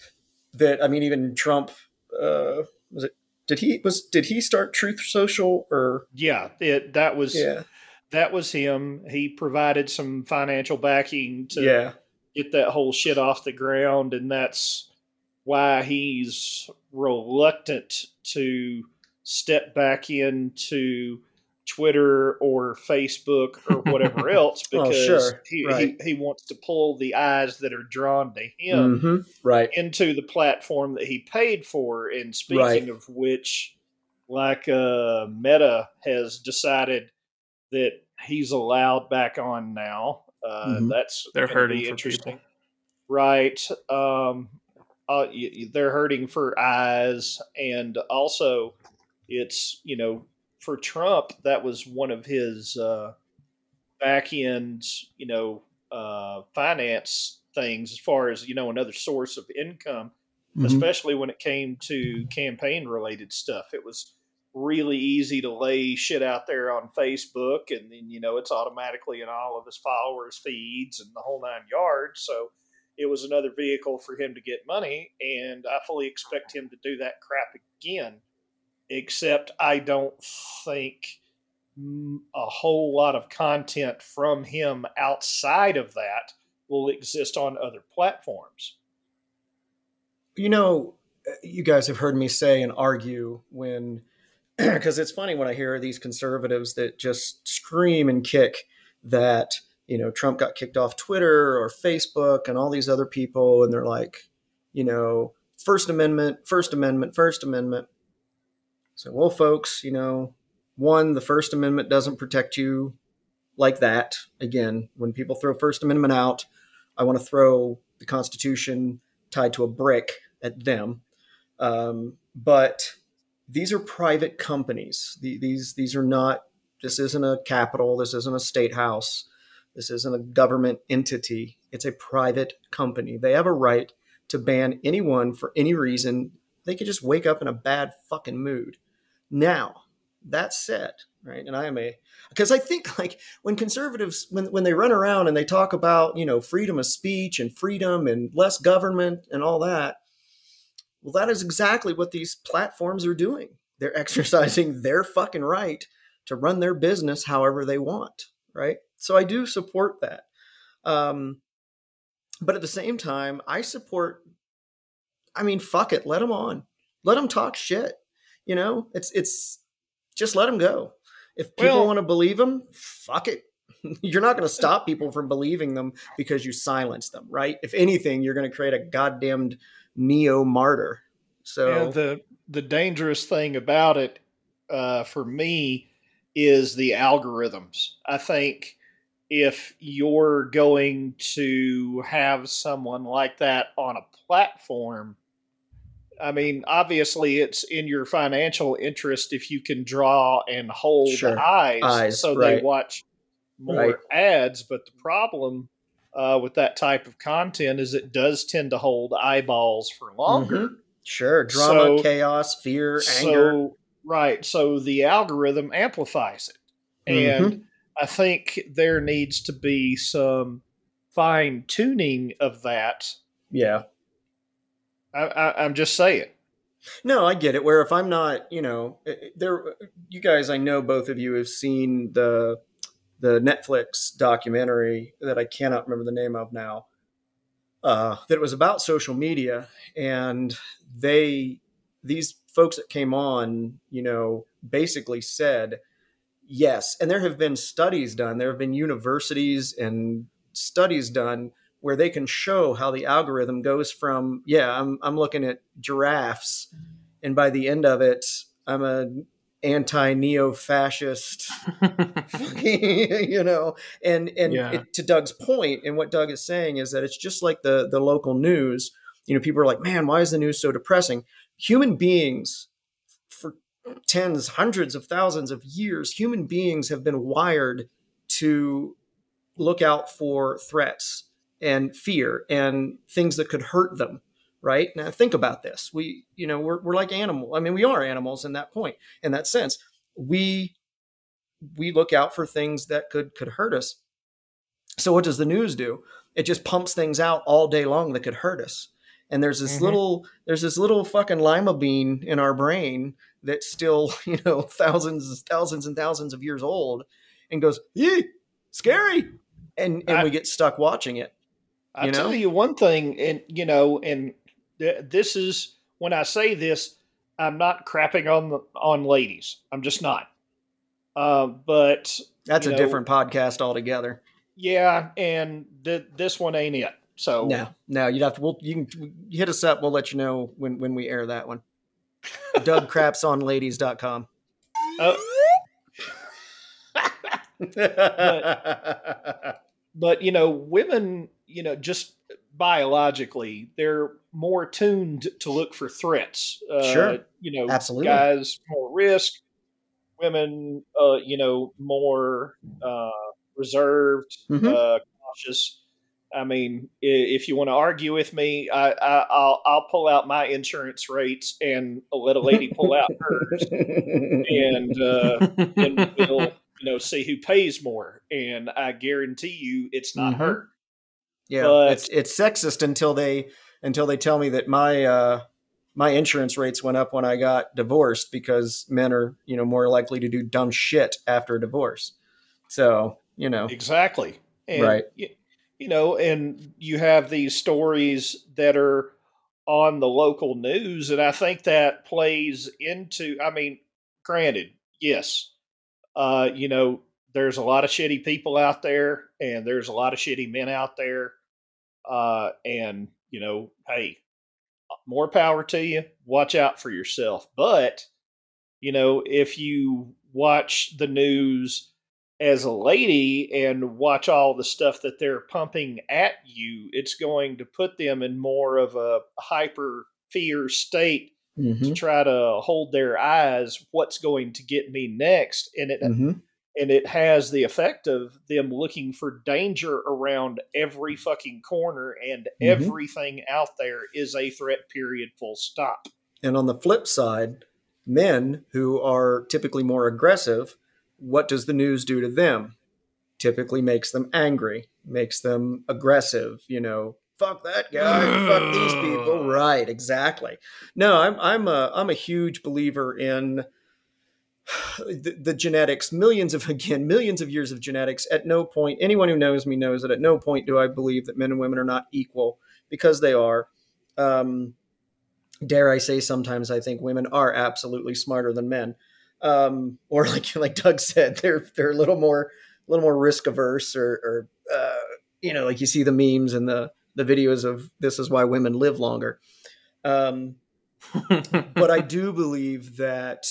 A: that I mean, even Trump uh, was it? Did he was did he start Truth Social or?
C: Yeah it that was
A: yeah.
C: that was him. He provided some financial backing to
A: yeah.
C: get that whole shit off the ground, and that's why he's reluctant to step back into Twitter or Facebook or whatever else
A: Oh,
C: because
A: sure.
C: he,
A: Right.
C: he, he wants to pull the eyes that are drawn to him
A: Mhm. right
C: into the platform that he paid for. And speaking
A: Right.
C: of which, like uh, Meta has decided that he's allowed back on now. Uh,
A: Mhm.
C: That's
B: They're hurting
C: be
B: for
C: interesting,
B: people.
C: right? Um, uh, y- y- they're hurting for eyes, and also it's you know for Trump that was one of his uh, back end you know uh, finance things as far as you know another source of income
A: Mhm.
C: especially when it came to campaign related stuff. It was really easy to lay shit out there on Facebook, and then you know it's automatically in all of his followers' feeds and the whole nine yards. So it was another vehicle for him to get money, and I fully expect him to do that crap again. Except I don't think a whole lot of content from him outside of that will exist on other platforms.
A: You know, uh, you guys have heard me say and argue when, because it's funny when I hear these conservatives that just scream and kick that, you know, Trump got kicked off Twitter or Facebook and all these other people, and they're like, you know, First Amendment, First Amendment, First Amendment. So, well, folks, you know, one, the First Amendment doesn't protect you like that. Again, when people throw First Amendment out, I want to throw the Constitution tied to a brick at them. Um, but these are private companies. These these are not. This isn't a capital. This isn't a state house. This isn't a government entity. It's a private company. They have a right to ban anyone for any reason. They could just wake up in a bad fucking mood. Now, that said, right, and I am a because I think like when conservatives when when they run around and they talk about you know freedom of speech and freedom and less government and all that, well, that is exactly what these platforms are doing. They're exercising their fucking right to run their business however they want, right? So I do support that. Um, but at the same time, I support. I mean, fuck it, let them on, let them talk shit. You know, it's it's just let them go. If people well, want to believe them, fuck it. you're not going to stop people from believing them because you silence them, right? If anything, you're going to create a goddamned neo martyr. So
C: yeah, the the dangerous thing about it uh, for me is the algorithms. I think if you're going to have someone like that on a platform, I mean, obviously, it's in your financial interest if you can draw and hold sure. eyes, eyes, so right. they watch more right. ads. But the problem uh, with that type of content is it does tend to hold eyeballs for longer. Mm-hmm.
A: Sure, drama, so, chaos, fear, anger.
C: Right. So the algorithm amplifies it, mm-hmm. and I think there needs to be some fine tuning of that.
A: Yeah
C: I, I, I'm just saying.
A: No, I get it. Where if I'm not, you know, eh, eh, there, you guys, I know both of you have seen the the Netflix documentary that I cannot remember the name of now. Uh, that was about social media, and they these folks that came on, you know, basically said yes, and there have been studies done. There have been universities and studies done where they can show how the algorithm goes from yeah i'm i'm looking at giraffes and by the end of it i'm a anti neo fascist you know and and yeah. it, to Doug's point and what Doug is saying is that it's just like the the local news you know people are like man why is the news so depressing human beings for tens hundreds of thousands of years human beings have been wired to look out for threats and fear and things that could hurt them right? Now think about this. We you know we're, we're like animal i mean we are animals in that point in that sense. We we look out for things that could could hurt us. So what does the news do? It just pumps things out all day long that could hurt us. And there's this mm-hmm. little there's this little fucking lima bean in our brain that's still you know thousands thousands and thousands of years old and goes Yee, scary! And and I, we get stuck watching it
C: I'll you know? tell you one thing, and you know, and th- this is when I say this, I'm not crapping on the, on ladies. I'm just not. Uh, but
A: that's a know, different podcast altogether.
C: Yeah, and th- this one ain't it. So
A: no, no, you'd have to. We'll, you can hit us up. We'll let you know when when we air that one. Doug craps on ladies.com. Uh,
C: but, but you know, women you know, just biologically, they're more tuned to look for threats.
A: Uh, sure.
C: You know,
A: absolutely.
C: Guys more risk, women, uh, you know, more uh, reserved, mm-hmm. uh, cautious. I mean, if you want to argue with me, I, will I'll pull out my insurance rates and let a lady pull out hers, and uh, and we'll you know see who pays more. And I guarantee you, it's not mm-hmm. her.
A: Yeah, but, it's it's sexist until they until they tell me that my uh, my insurance rates went up when I got divorced because men are you know more likely to do dumb shit after a divorce. So you know
C: exactly
A: and, right
C: you know, and you have these stories that are on the local news, and I think that plays into. I mean, granted, yes, uh, you know, there's a lot of shitty people out there, and there's a lot of shitty men out there, uh, and you know, hey, more power to you. Watch out for yourself, but you know, if you watch the news as a lady and watch all the stuff that they're pumping at you, it's going to put them in more of a hyper fear state mm-hmm. to try to hold their eyes what's going to get me next and it mm-hmm. And it has the effect of them looking for danger around every fucking corner and mm-hmm. everything out there is a threat period full stop
A: and on the flip side men who are typically more aggressive what does the news do to them? Typically makes them angry, makes them aggressive, you know, fuck that guy, fuck these people. Right, exactly. No, I'm I'm a I'm a huge believer in the, the, genetics, millions of again, millions of years of genetics. At no point, anyone who knows me knows that at no point do I believe that men and women are not equal because they are. Um, dare I say, sometimes I think women are absolutely smarter than men um, or like like Doug said, they're they're a little more a little more risk averse, or, or uh, you know, like you see the memes and the the videos of this is why women live longer. Um, but I do believe that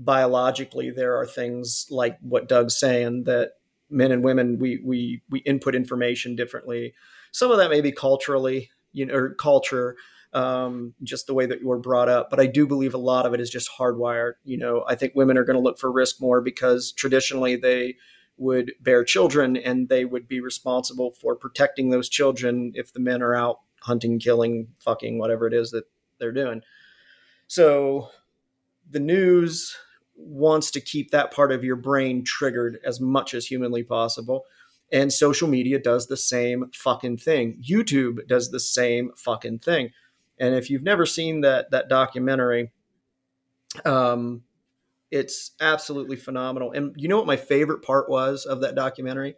A: biologically there are things like what Doug's saying that men and women we we we input information differently. Some of that may be culturally, you know, or culture um, just the way that you were brought up. But I do believe a lot of it is just hardwired. You know, I think women are going to look for risk more because traditionally they would bear children and they would be responsible for protecting those children if the men are out hunting, killing, fucking, whatever it is that they're doing. So the news wants to keep that part of your brain triggered as much as humanly possible. And social media does the same fucking thing. YouTube does the same fucking thing. And if you've never seen that that documentary, um, it's absolutely phenomenal. And you know what my favorite part was of that documentary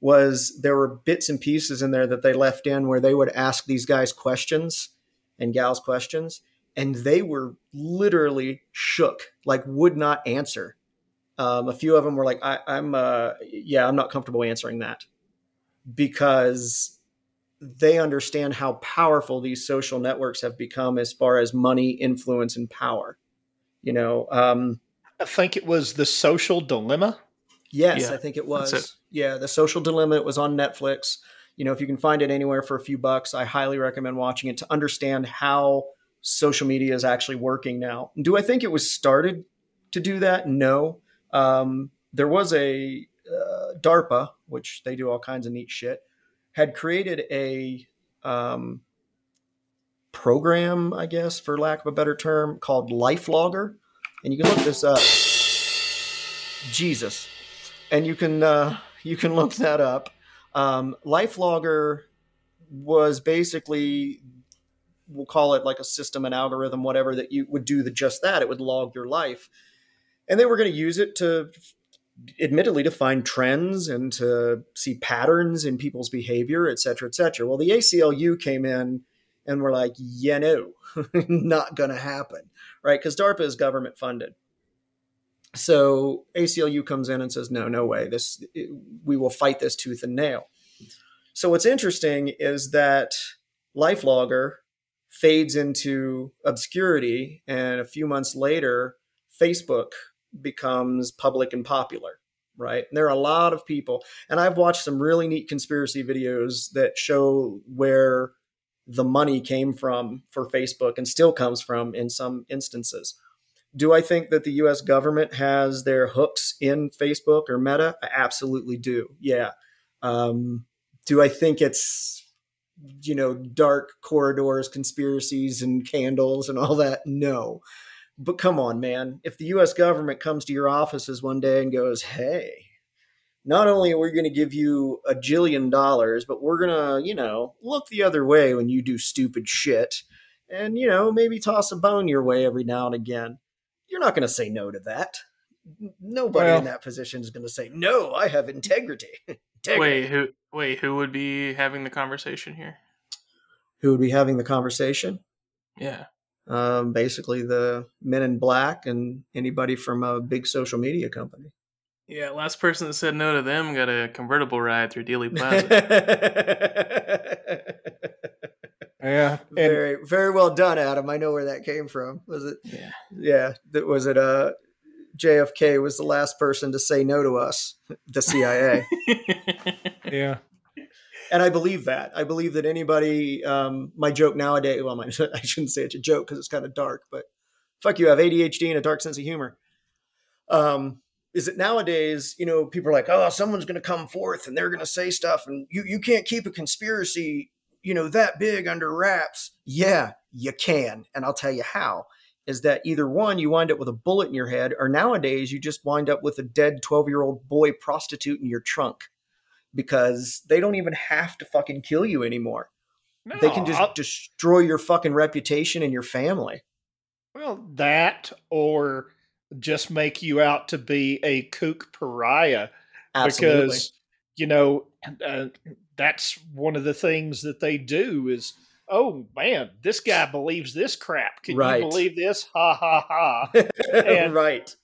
A: was there were bits and pieces in there that they left in where they would ask these guys questions and gals questions, and they were literally shook, like would not answer. Um, a few of them were like, I, "I'm, uh, yeah, I'm not comfortable answering that," because they understand how powerful these social networks have become as far as money, influence, and power. You know, um,
C: I think it was the Social Dilemma.
A: Yes, yeah, I think it was. It. Yeah, the Social Dilemma. It was on Netflix. You know, if you can find it anywhere for a few bucks, I highly recommend watching it to understand how social media is actually working now. Do I think it was started to do that? No. Um, there was a uh, DARPA, which they do all kinds of neat shit had created a um, program, I guess, for lack of a better term, called LifeLogger, and you can look this up. Jesus, and you can uh, you can look that up. Um, LifeLogger was basically we'll call it like a system, an algorithm, whatever that you would do the just that. It would log your life, and they were going to use it to admittedly to find trends and to see patterns in people's behavior, et cetera, et cetera. Well, the ACLU came in and were like, yeah, no, not going to happen, right? Because DARPA is government funded. So ACLU comes in and says, no, no way. This we will fight this tooth and nail. So what's interesting is that LifeLogger fades into obscurity, and a few months later, Facebook becomes public and popular right? And there are a lot of people, and I've watched some really neat conspiracy videos that show where the money came from for Facebook and still comes from in some instances. Do I think that the US government has their hooks in Facebook or Meta? I absolutely do. Yeah. Um, do I think it's you know dark corridors, conspiracies, and candles and all that? No. But come on, man. If the U.S. government comes to your offices one day and goes, "Hey," not only are we going to give you a jillion dollars, but we're going to, you know, look the other way when you do stupid shit and, you know, maybe toss a bone your way every now and again. You're not going to say no to that. Nobody
C: Well-
A: in that position is going to say, no, I have integrity. integrity.
B: Wait, who? Wait, who would be having the conversation here?
A: Who would be having the conversation?
B: Yeah.
A: Um, basically, the men in black and anybody from a big social media company.
B: Yeah, last person that said no to them got a convertible ride through Dealey Plaza.
C: Yeah, and
A: very, very well done, Adam. I know where that came from. Was it?
B: yeah.
A: Yeah, that was it. Uh, JFK was the last person to say no to us, the CIA,
C: yeah,
A: and I believe that. I believe that anybody. Um, my joke nowadays. Well, my, I shouldn't say it's a joke because it's kind of dark, but fuck you. I have ADHD and a dark sense of humor. Um, is it nowadays? You know, people are like, oh, someone's going to come forth and they're going to say stuff, and you you can't keep a conspiracy, you know, that big under wraps. Yeah, you can, and I'll tell you how. Is that either one, you wind up with a bullet in your head, or nowadays you just wind up with a dead 12 year old boy prostitute in your trunk because they don't even have to fucking kill you anymore. they can just
C: I'll-
A: destroy your fucking reputation and your family.
C: well that or just make you out to be a kook pariah
A: Absolutely.
C: because you know uh, that's one of the things that they do is oh man this guy believes this crap can
A: Right.
C: you believe this ha ha ha and-
A: right.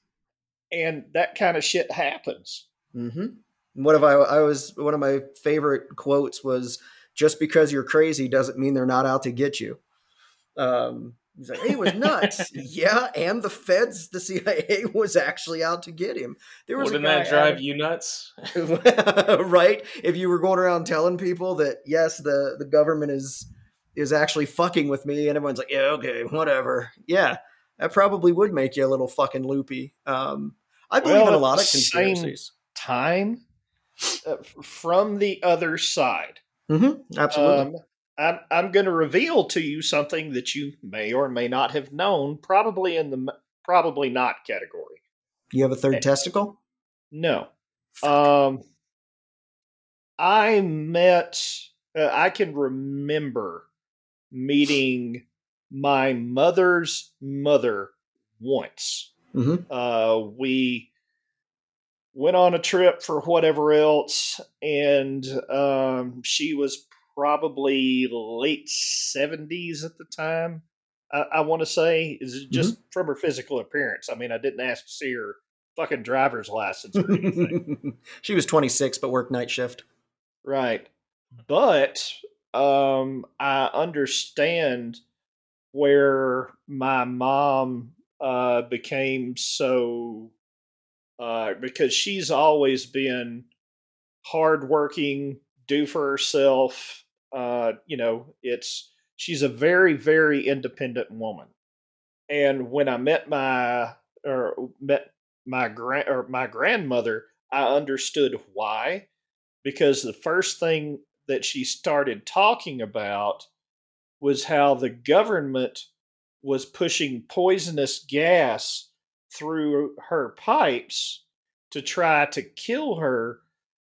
C: and that kind of shit happens
A: Mm-hmm. One of I, I was one of my favorite quotes was just because you're crazy doesn't mean they're not out to get you. Um, he's like, he was nuts. yeah, and the feds, the CIA was actually out to get him. There was
B: Wouldn't
A: a guy
B: that drive
A: out-
B: you nuts?
A: right? If you were going around telling people that yes, the the government is is actually fucking with me, and everyone's like, yeah, okay, whatever. Yeah, that probably would make you a little fucking loopy. Um, I believe
C: Well,
A: in a lot of conspiracies.
C: time uh, from the other side
A: hmm absolutely.
C: Um, I'm, I'm going to reveal to you something that you may or may not have known, probably in the probably not category.
A: you have a third
C: eh.
A: testicle?
C: No. Um, I met, uh, I can remember meeting my mother's mother once.
A: Mhm.
C: Uh, we went on a trip for whatever else, and um, she was probably late 70s at the time. I, I want to say, is it just from her physical appearance. I mean, I didn't ask to see her fucking driver's license or anything.
A: she was 26 but worked night shift.
C: Right. But um I understand where my mom uh became so uh because she's always been hardworking, do for herself. Uh, you know, it's she's a very, very independent woman. And when I met my or met my grand or my grandmother, I understood why because the first thing that she started talking about was how the government was pushing poisonous gas through her pipes to try to kill her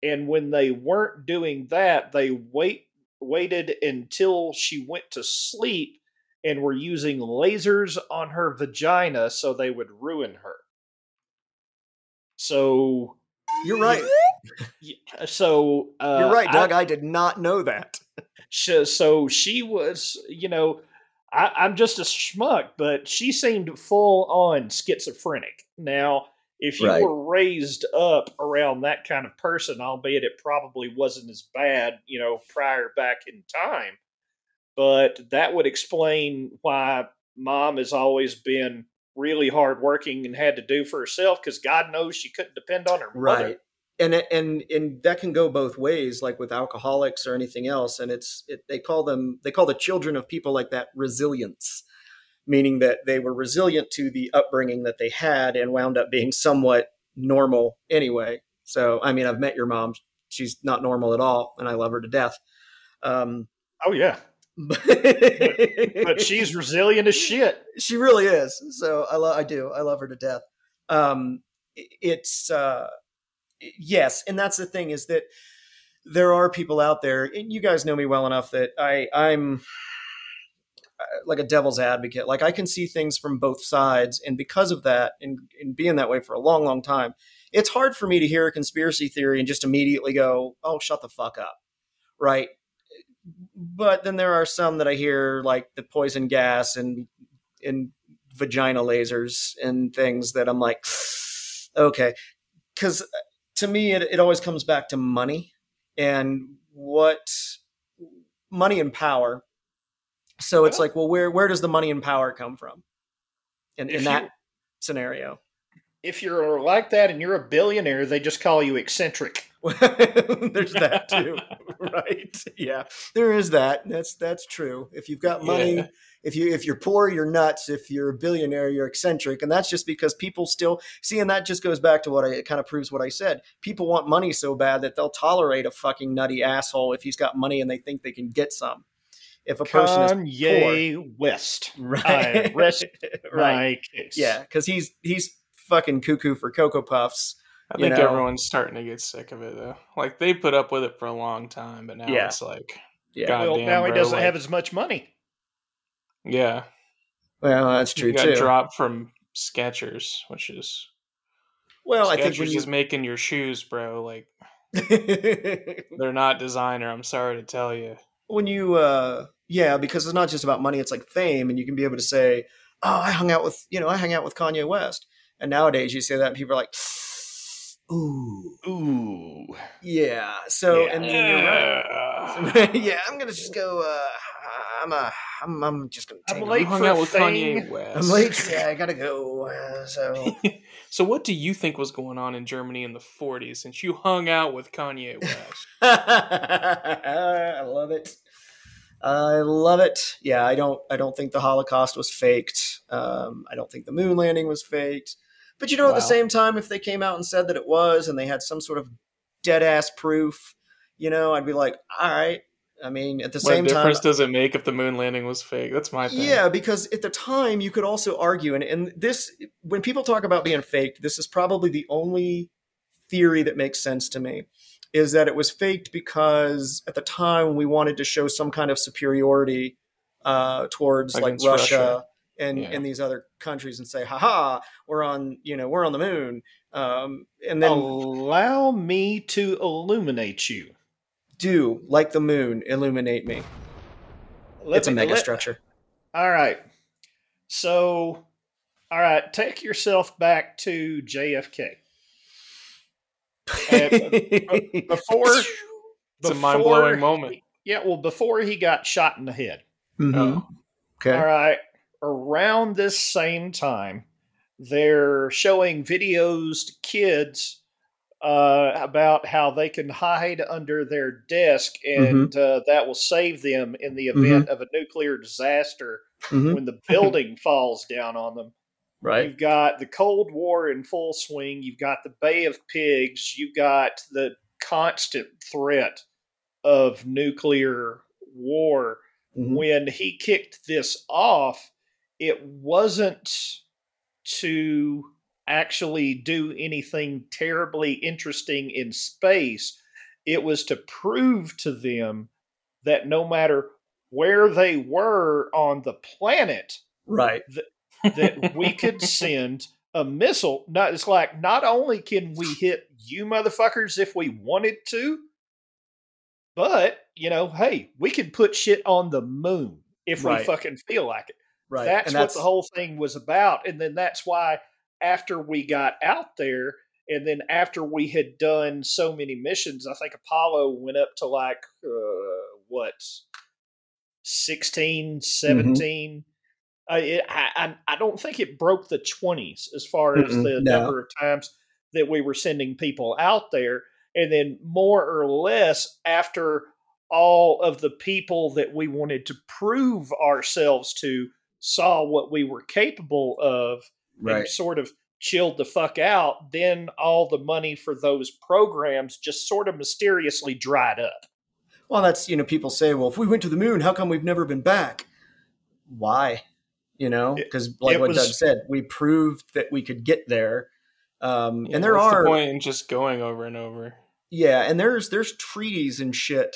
C: and when they weren't doing that they wait waited until she went to sleep and were using lasers on her vagina so they would ruin her so
A: You're right.
C: Yeah, so uh,
A: You're right, Doug. I, did not know that.
C: Sh- so she was, you know, I, I'm just a schmuck, but she seemed full on schizophrenic. Now, if you
A: Right.
C: were raised up around that kind of person, albeit it probably wasn't as bad, you know, prior back in time, but that would explain why mom has always been really hardworking and had to do for herself because God knows she couldn't depend on her mother.
A: right and and and that can go both ways like with alcoholics or anything else and it's it, they call them they call the children of people like that resilience meaning that they were resilient to the upbringing that they had and wound up being somewhat normal anyway so i mean i've met your mom she's not normal at all, and I love her to death. Um,
C: Oh yeah,
A: but,
C: but she's resilient as shit.
A: she really is. So I love, I do, I love her to death. Um, it's uh, yes, and that's the thing is that there are people out there, and you guys know me well enough that I I'm uh, like a devil's advocate. Like I can see things from both sides, and because of that, and, and being that way for a long, long time, it's hard for me to hear a conspiracy theory and just immediately go, "Oh, shut the fuck up," right? But then there are some that I hear, like the poison gas and and vagina lasers and things that I'm like, okay, because to me it, it always comes back to money and what money and power. So it's
C: Well-
A: like, well, where where does the money and power come from in, in that scenario?
C: If you're like that and you're a billionaire, they just call you eccentric.
A: There's that too, right? Yeah, there is that. That's that's true. If you've got money,
B: Yeah.
A: if you if you're poor, you're nuts. If you're a billionaire, you're eccentric, and that's just because people still see. And that just goes back to what I it kind of proves what I said. People want money so bad that they'll tolerate a fucking nutty asshole if he's got money and they think they can get some. If a person is
C: Kanye West.
A: right,
C: rest
A: right, yeah, because he's he's fucking cuckoo for cocoa puffs.
B: I think
A: know.
B: everyone's starting to get sick of it though. Like they put up with it for a long time, but now
A: Yeah.
B: it's like,
A: Yeah,
B: God
C: Well,
B: damn,
C: now he
B: bro,
C: doesn't
B: like-
C: have as much money.
B: yeah,
A: well, that's true
B: you got
A: too.
B: dropped from Skechers, which is
A: well, I think when you
B: is making your shoes, bro. Like they're not designer. I'm sorry to tell you.
A: when you uh yeah because it's not just about money it's like fame and you can be able to say oh i hung out with you know i hung out with kanye west and nowadays you say that and people are like ooh
C: Ooh.
A: yeah so
C: Yeah.
A: and then you're right
B: Yeah.
A: yeah i'm gonna just go uh i'm a i'm, I'm just gonna
C: I'm late for
B: out with. Kanye West.
A: i'm late yeah i gotta go uh, so
B: so, what do you think was going on in Germany in the 40s since you hung out with Kanye West?
A: I love it. I love it. Yeah, I don't. I don't think the Holocaust was faked. Um, I don't think the moon landing was faked. But you know, at the same time, if they came out and said that it was, and they had some sort of dead ass proof, you know, I'd be like, all right. I mean, at the
B: what
A: same time, what
B: difference does it make if the moon landing was fake? That's my thing.
A: yeah, because at the time you could also argue, and, and this, when people talk about being faked, this is probably the only theory that makes sense to me, is that it was faked because at the time we wanted to show some kind of superiority uh, towards like Russia,
B: Russia.
A: And
B: Yeah.
A: and these other countries, and say, haha, we're on, you know, we're on the moon, um, and then
C: Allow me to illuminate you.
A: do like the moon illuminate me.
C: Let
A: it's a mega
C: let-
A: structure.
C: All right. So, all right, take yourself back to JFK. Before,
B: It's a mind blowing moment.
C: Yeah, well, before he got shot in the head.
A: Mhm.
B: Oh.
A: Okay.
C: All right. Around this same time, they're showing videos to kids uh, about how they can hide under their desk and uh, that will save them in the event of a nuclear disaster
A: Mhm.
C: when the building falls down on them.
A: Right.
C: You've got the Cold War in full swing. You've got the Bay of Pigs. You've got the constant threat of nuclear war
A: Mhm.
C: when he kicked this off, it wasn't to actually do anything terribly interesting in space. It was to prove to them that no matter where they were on the planet,
A: Right.
C: that we could send a missile. Not it's like not only can we hit you motherfuckers if we wanted to, but you know, hey, we can put shit on the moon if we fucking feel like it.
A: Right.
C: That's,
A: and
C: what the whole thing was about. And then that's why after we got out there, and then after we had done so many missions, I think Apollo went up to like uh, what 16, 17. Uh, it, I, I I don't think it broke the twenties as far as
A: Mm-mm,
C: the
A: no.
C: number of times that we were sending people out there, and then more or less after all of the people that we wanted to prove ourselves to saw what we were capable of and
A: Right.
C: sort of chilled the fuck out, then all the money for those programs just sort of mysteriously dried up.
A: Well, that's you know people say, well, if we went to the moon, how come we've never been back? Why? You know, because like
C: it
A: what
C: was-
A: Doug said, we proved that we could get there. Um,
B: Yeah,
A: and there are
B: the point in just going over and over.
A: Yeah, and there's there's treaties and shit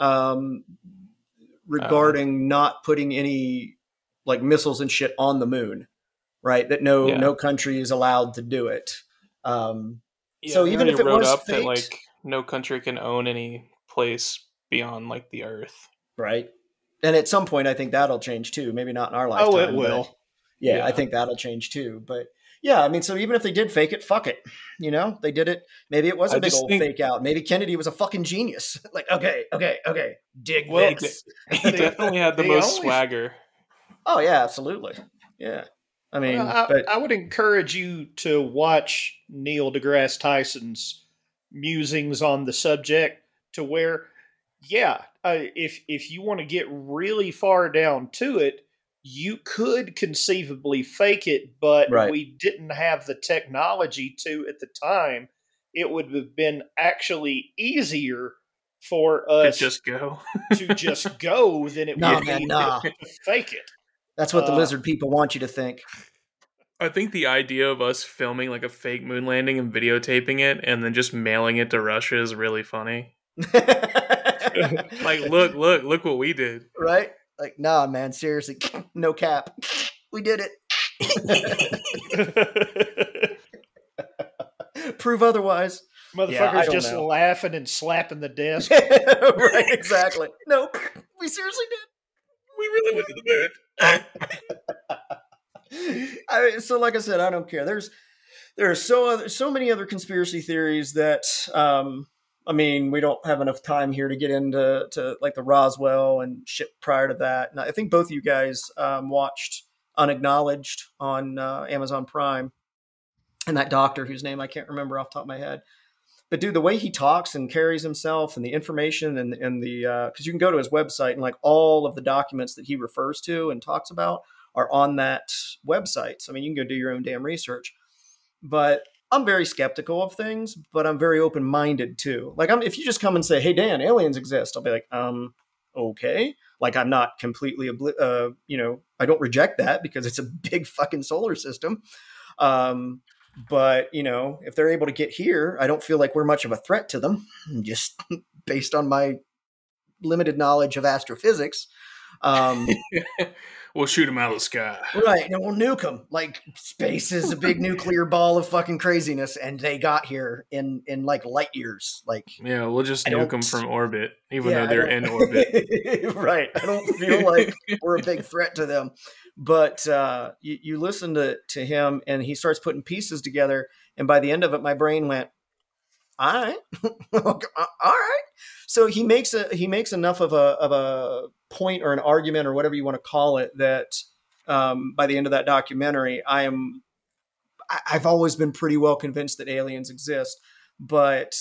A: um, regarding not putting any like missiles and shit on the moon, right? That no
B: Yeah.
A: no country is allowed to do it. Um,
B: Yeah,
A: So even if it
B: wrote
A: was
B: up that like no country can own any place beyond like the Earth.
A: right, and at some point, I think that'll change too. Maybe not in our lifetime.
C: Oh, it will.
A: Yeah, I think that'll change too. But yeah, I mean, so even if they did fake it, fuck it. You know, they did it. Maybe it was a
B: I
A: big old
B: think-
A: fake out. Maybe Kennedy was a fucking genius. like, okay, okay, okay, dig
C: Well,
A: this.
B: He definitely had the most
C: always-
B: swagger.
A: Oh yeah, absolutely. Yeah. I mean,
C: Well, I,
A: but
C: I would encourage you to watch Neil deGrasse Tyson's musings on the subject to where, yeah, uh, if if you want to get really far down to it, you could conceivably fake it, but
A: Right.
C: we didn't have the technology to at the time. It would have been actually easier for us
B: To
C: us
B: just go.
C: to just go than it
A: Nah,
C: would
A: man,
C: be
A: nah.
C: to fake it.
A: That's what the
C: uh,
A: lizard people want you to think.
B: I think the idea of us filming like a fake moon landing and videotaping it and then just mailing it to Russia is really funny. Like, look, look, look what we did.
A: right? Like, nah, man, seriously, no cap. We did it. Prove otherwise.
C: Motherfuckers
A: Yeah,
C: just
A: know.
C: laughing and slapping the desk.
A: right, exactly. Nope. We seriously did.
B: We really went to the moon.
A: I, so like I said, I don't care. There's there are so other, so many other conspiracy theories that um, I mean, we don't have enough time here to get into to like the Roswell and shit prior to that. And I think both of you guys um, watched Unacknowledged on uh, Amazon Prime, and that doctor whose name I can't remember off top of my head. But dude, the way he talks and carries himself, and the information, and and the because you can go to his website and like all of the documents that he refers to and talks about are on that website. So I mean, you can go do your own damn research. But I'm very skeptical of things, but I'm very open minded too. Like, I'm if you just come and say, "Hey, Dan, aliens exist," I'll be like, um, okay. Like, I'm not completely, obli- uh, you know, I don't reject that because it's a big fucking solar system. Um, but you know, if they're able to get here, I don't feel like we're much of a threat to them, just based on my limited knowledge of astrophysics. Um,
B: we'll shoot him out of the sky.
A: Right, and we'll nuke them. Like space is a big nuclear ball of fucking craziness, and they got here in in like light years. Like,
B: Yeah, we'll just
A: I
B: nuke them from orbit, even
A: yeah,
B: though they're in orbit.
A: right. I don't feel like we're a big threat to them. But uh, you, you listen to to him, and he starts putting pieces together, and by the end of it, my brain went, "All right, Okay, all right." So he makes a he makes enough of a of a point or an argument or whatever you want to call it that um, by the end of that documentary, I am I've always been pretty well convinced that aliens exist, but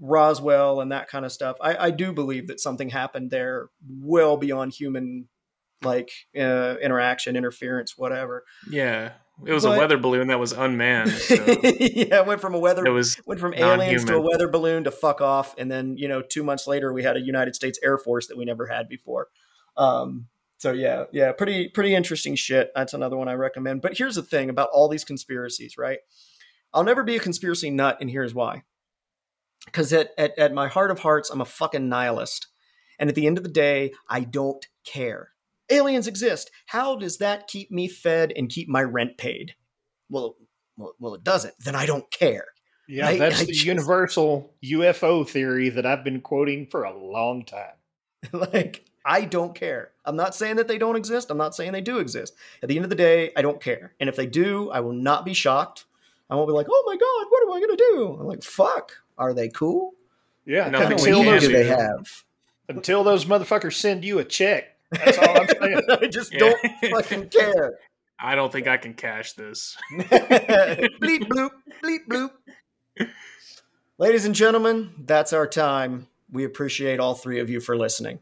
A: Roswell and that kind of stuff, I, I do believe that something happened there well beyond human like uh, interaction, interference, whatever.
B: yeah, it was
A: But-
B: a weather balloon that was unmanned. So
A: yeah, it went from a weather
B: it was
A: went from aliens to a weather balloon to fuck off, and then you know two months later we had a United States Air Force that we never had before. Um, so yeah, yeah, pretty pretty interesting shit. That's another one I recommend. But here's the thing about all these conspiracies, right? I'll never be a conspiracy nut, and here's why. Because at, at at my heart of hearts, I'm a fucking nihilist, and at the end of the day, I don't care. Aliens exist. How does that keep me fed and keep my rent paid? Well, well, well, it doesn't. Then I don't care.
C: Yeah,
A: I-
C: that's
A: I
C: the
A: just-
C: universal UFO theory that I've been quoting for a long time.
A: like I don't care. I'm not saying that they don't exist. I'm not saying they do exist. At the end of the day, I don't care. And if they do, I will not be shocked. I won't be like, "Oh my god, what am I going to do?" I'm like, "Fuck, are they cool?
C: Yeah,
B: Nothing
A: What
B: we
C: until those
B: do.
A: they have?"
C: until those motherfuckers send you a check. That's all I'm saying.
A: I just
B: Yeah.
A: don't fucking care.
B: I don't think I can cash this.
A: bleep bloop, bleep bloop. Ladies and gentlemen, that's our time. We appreciate all three of you for listening.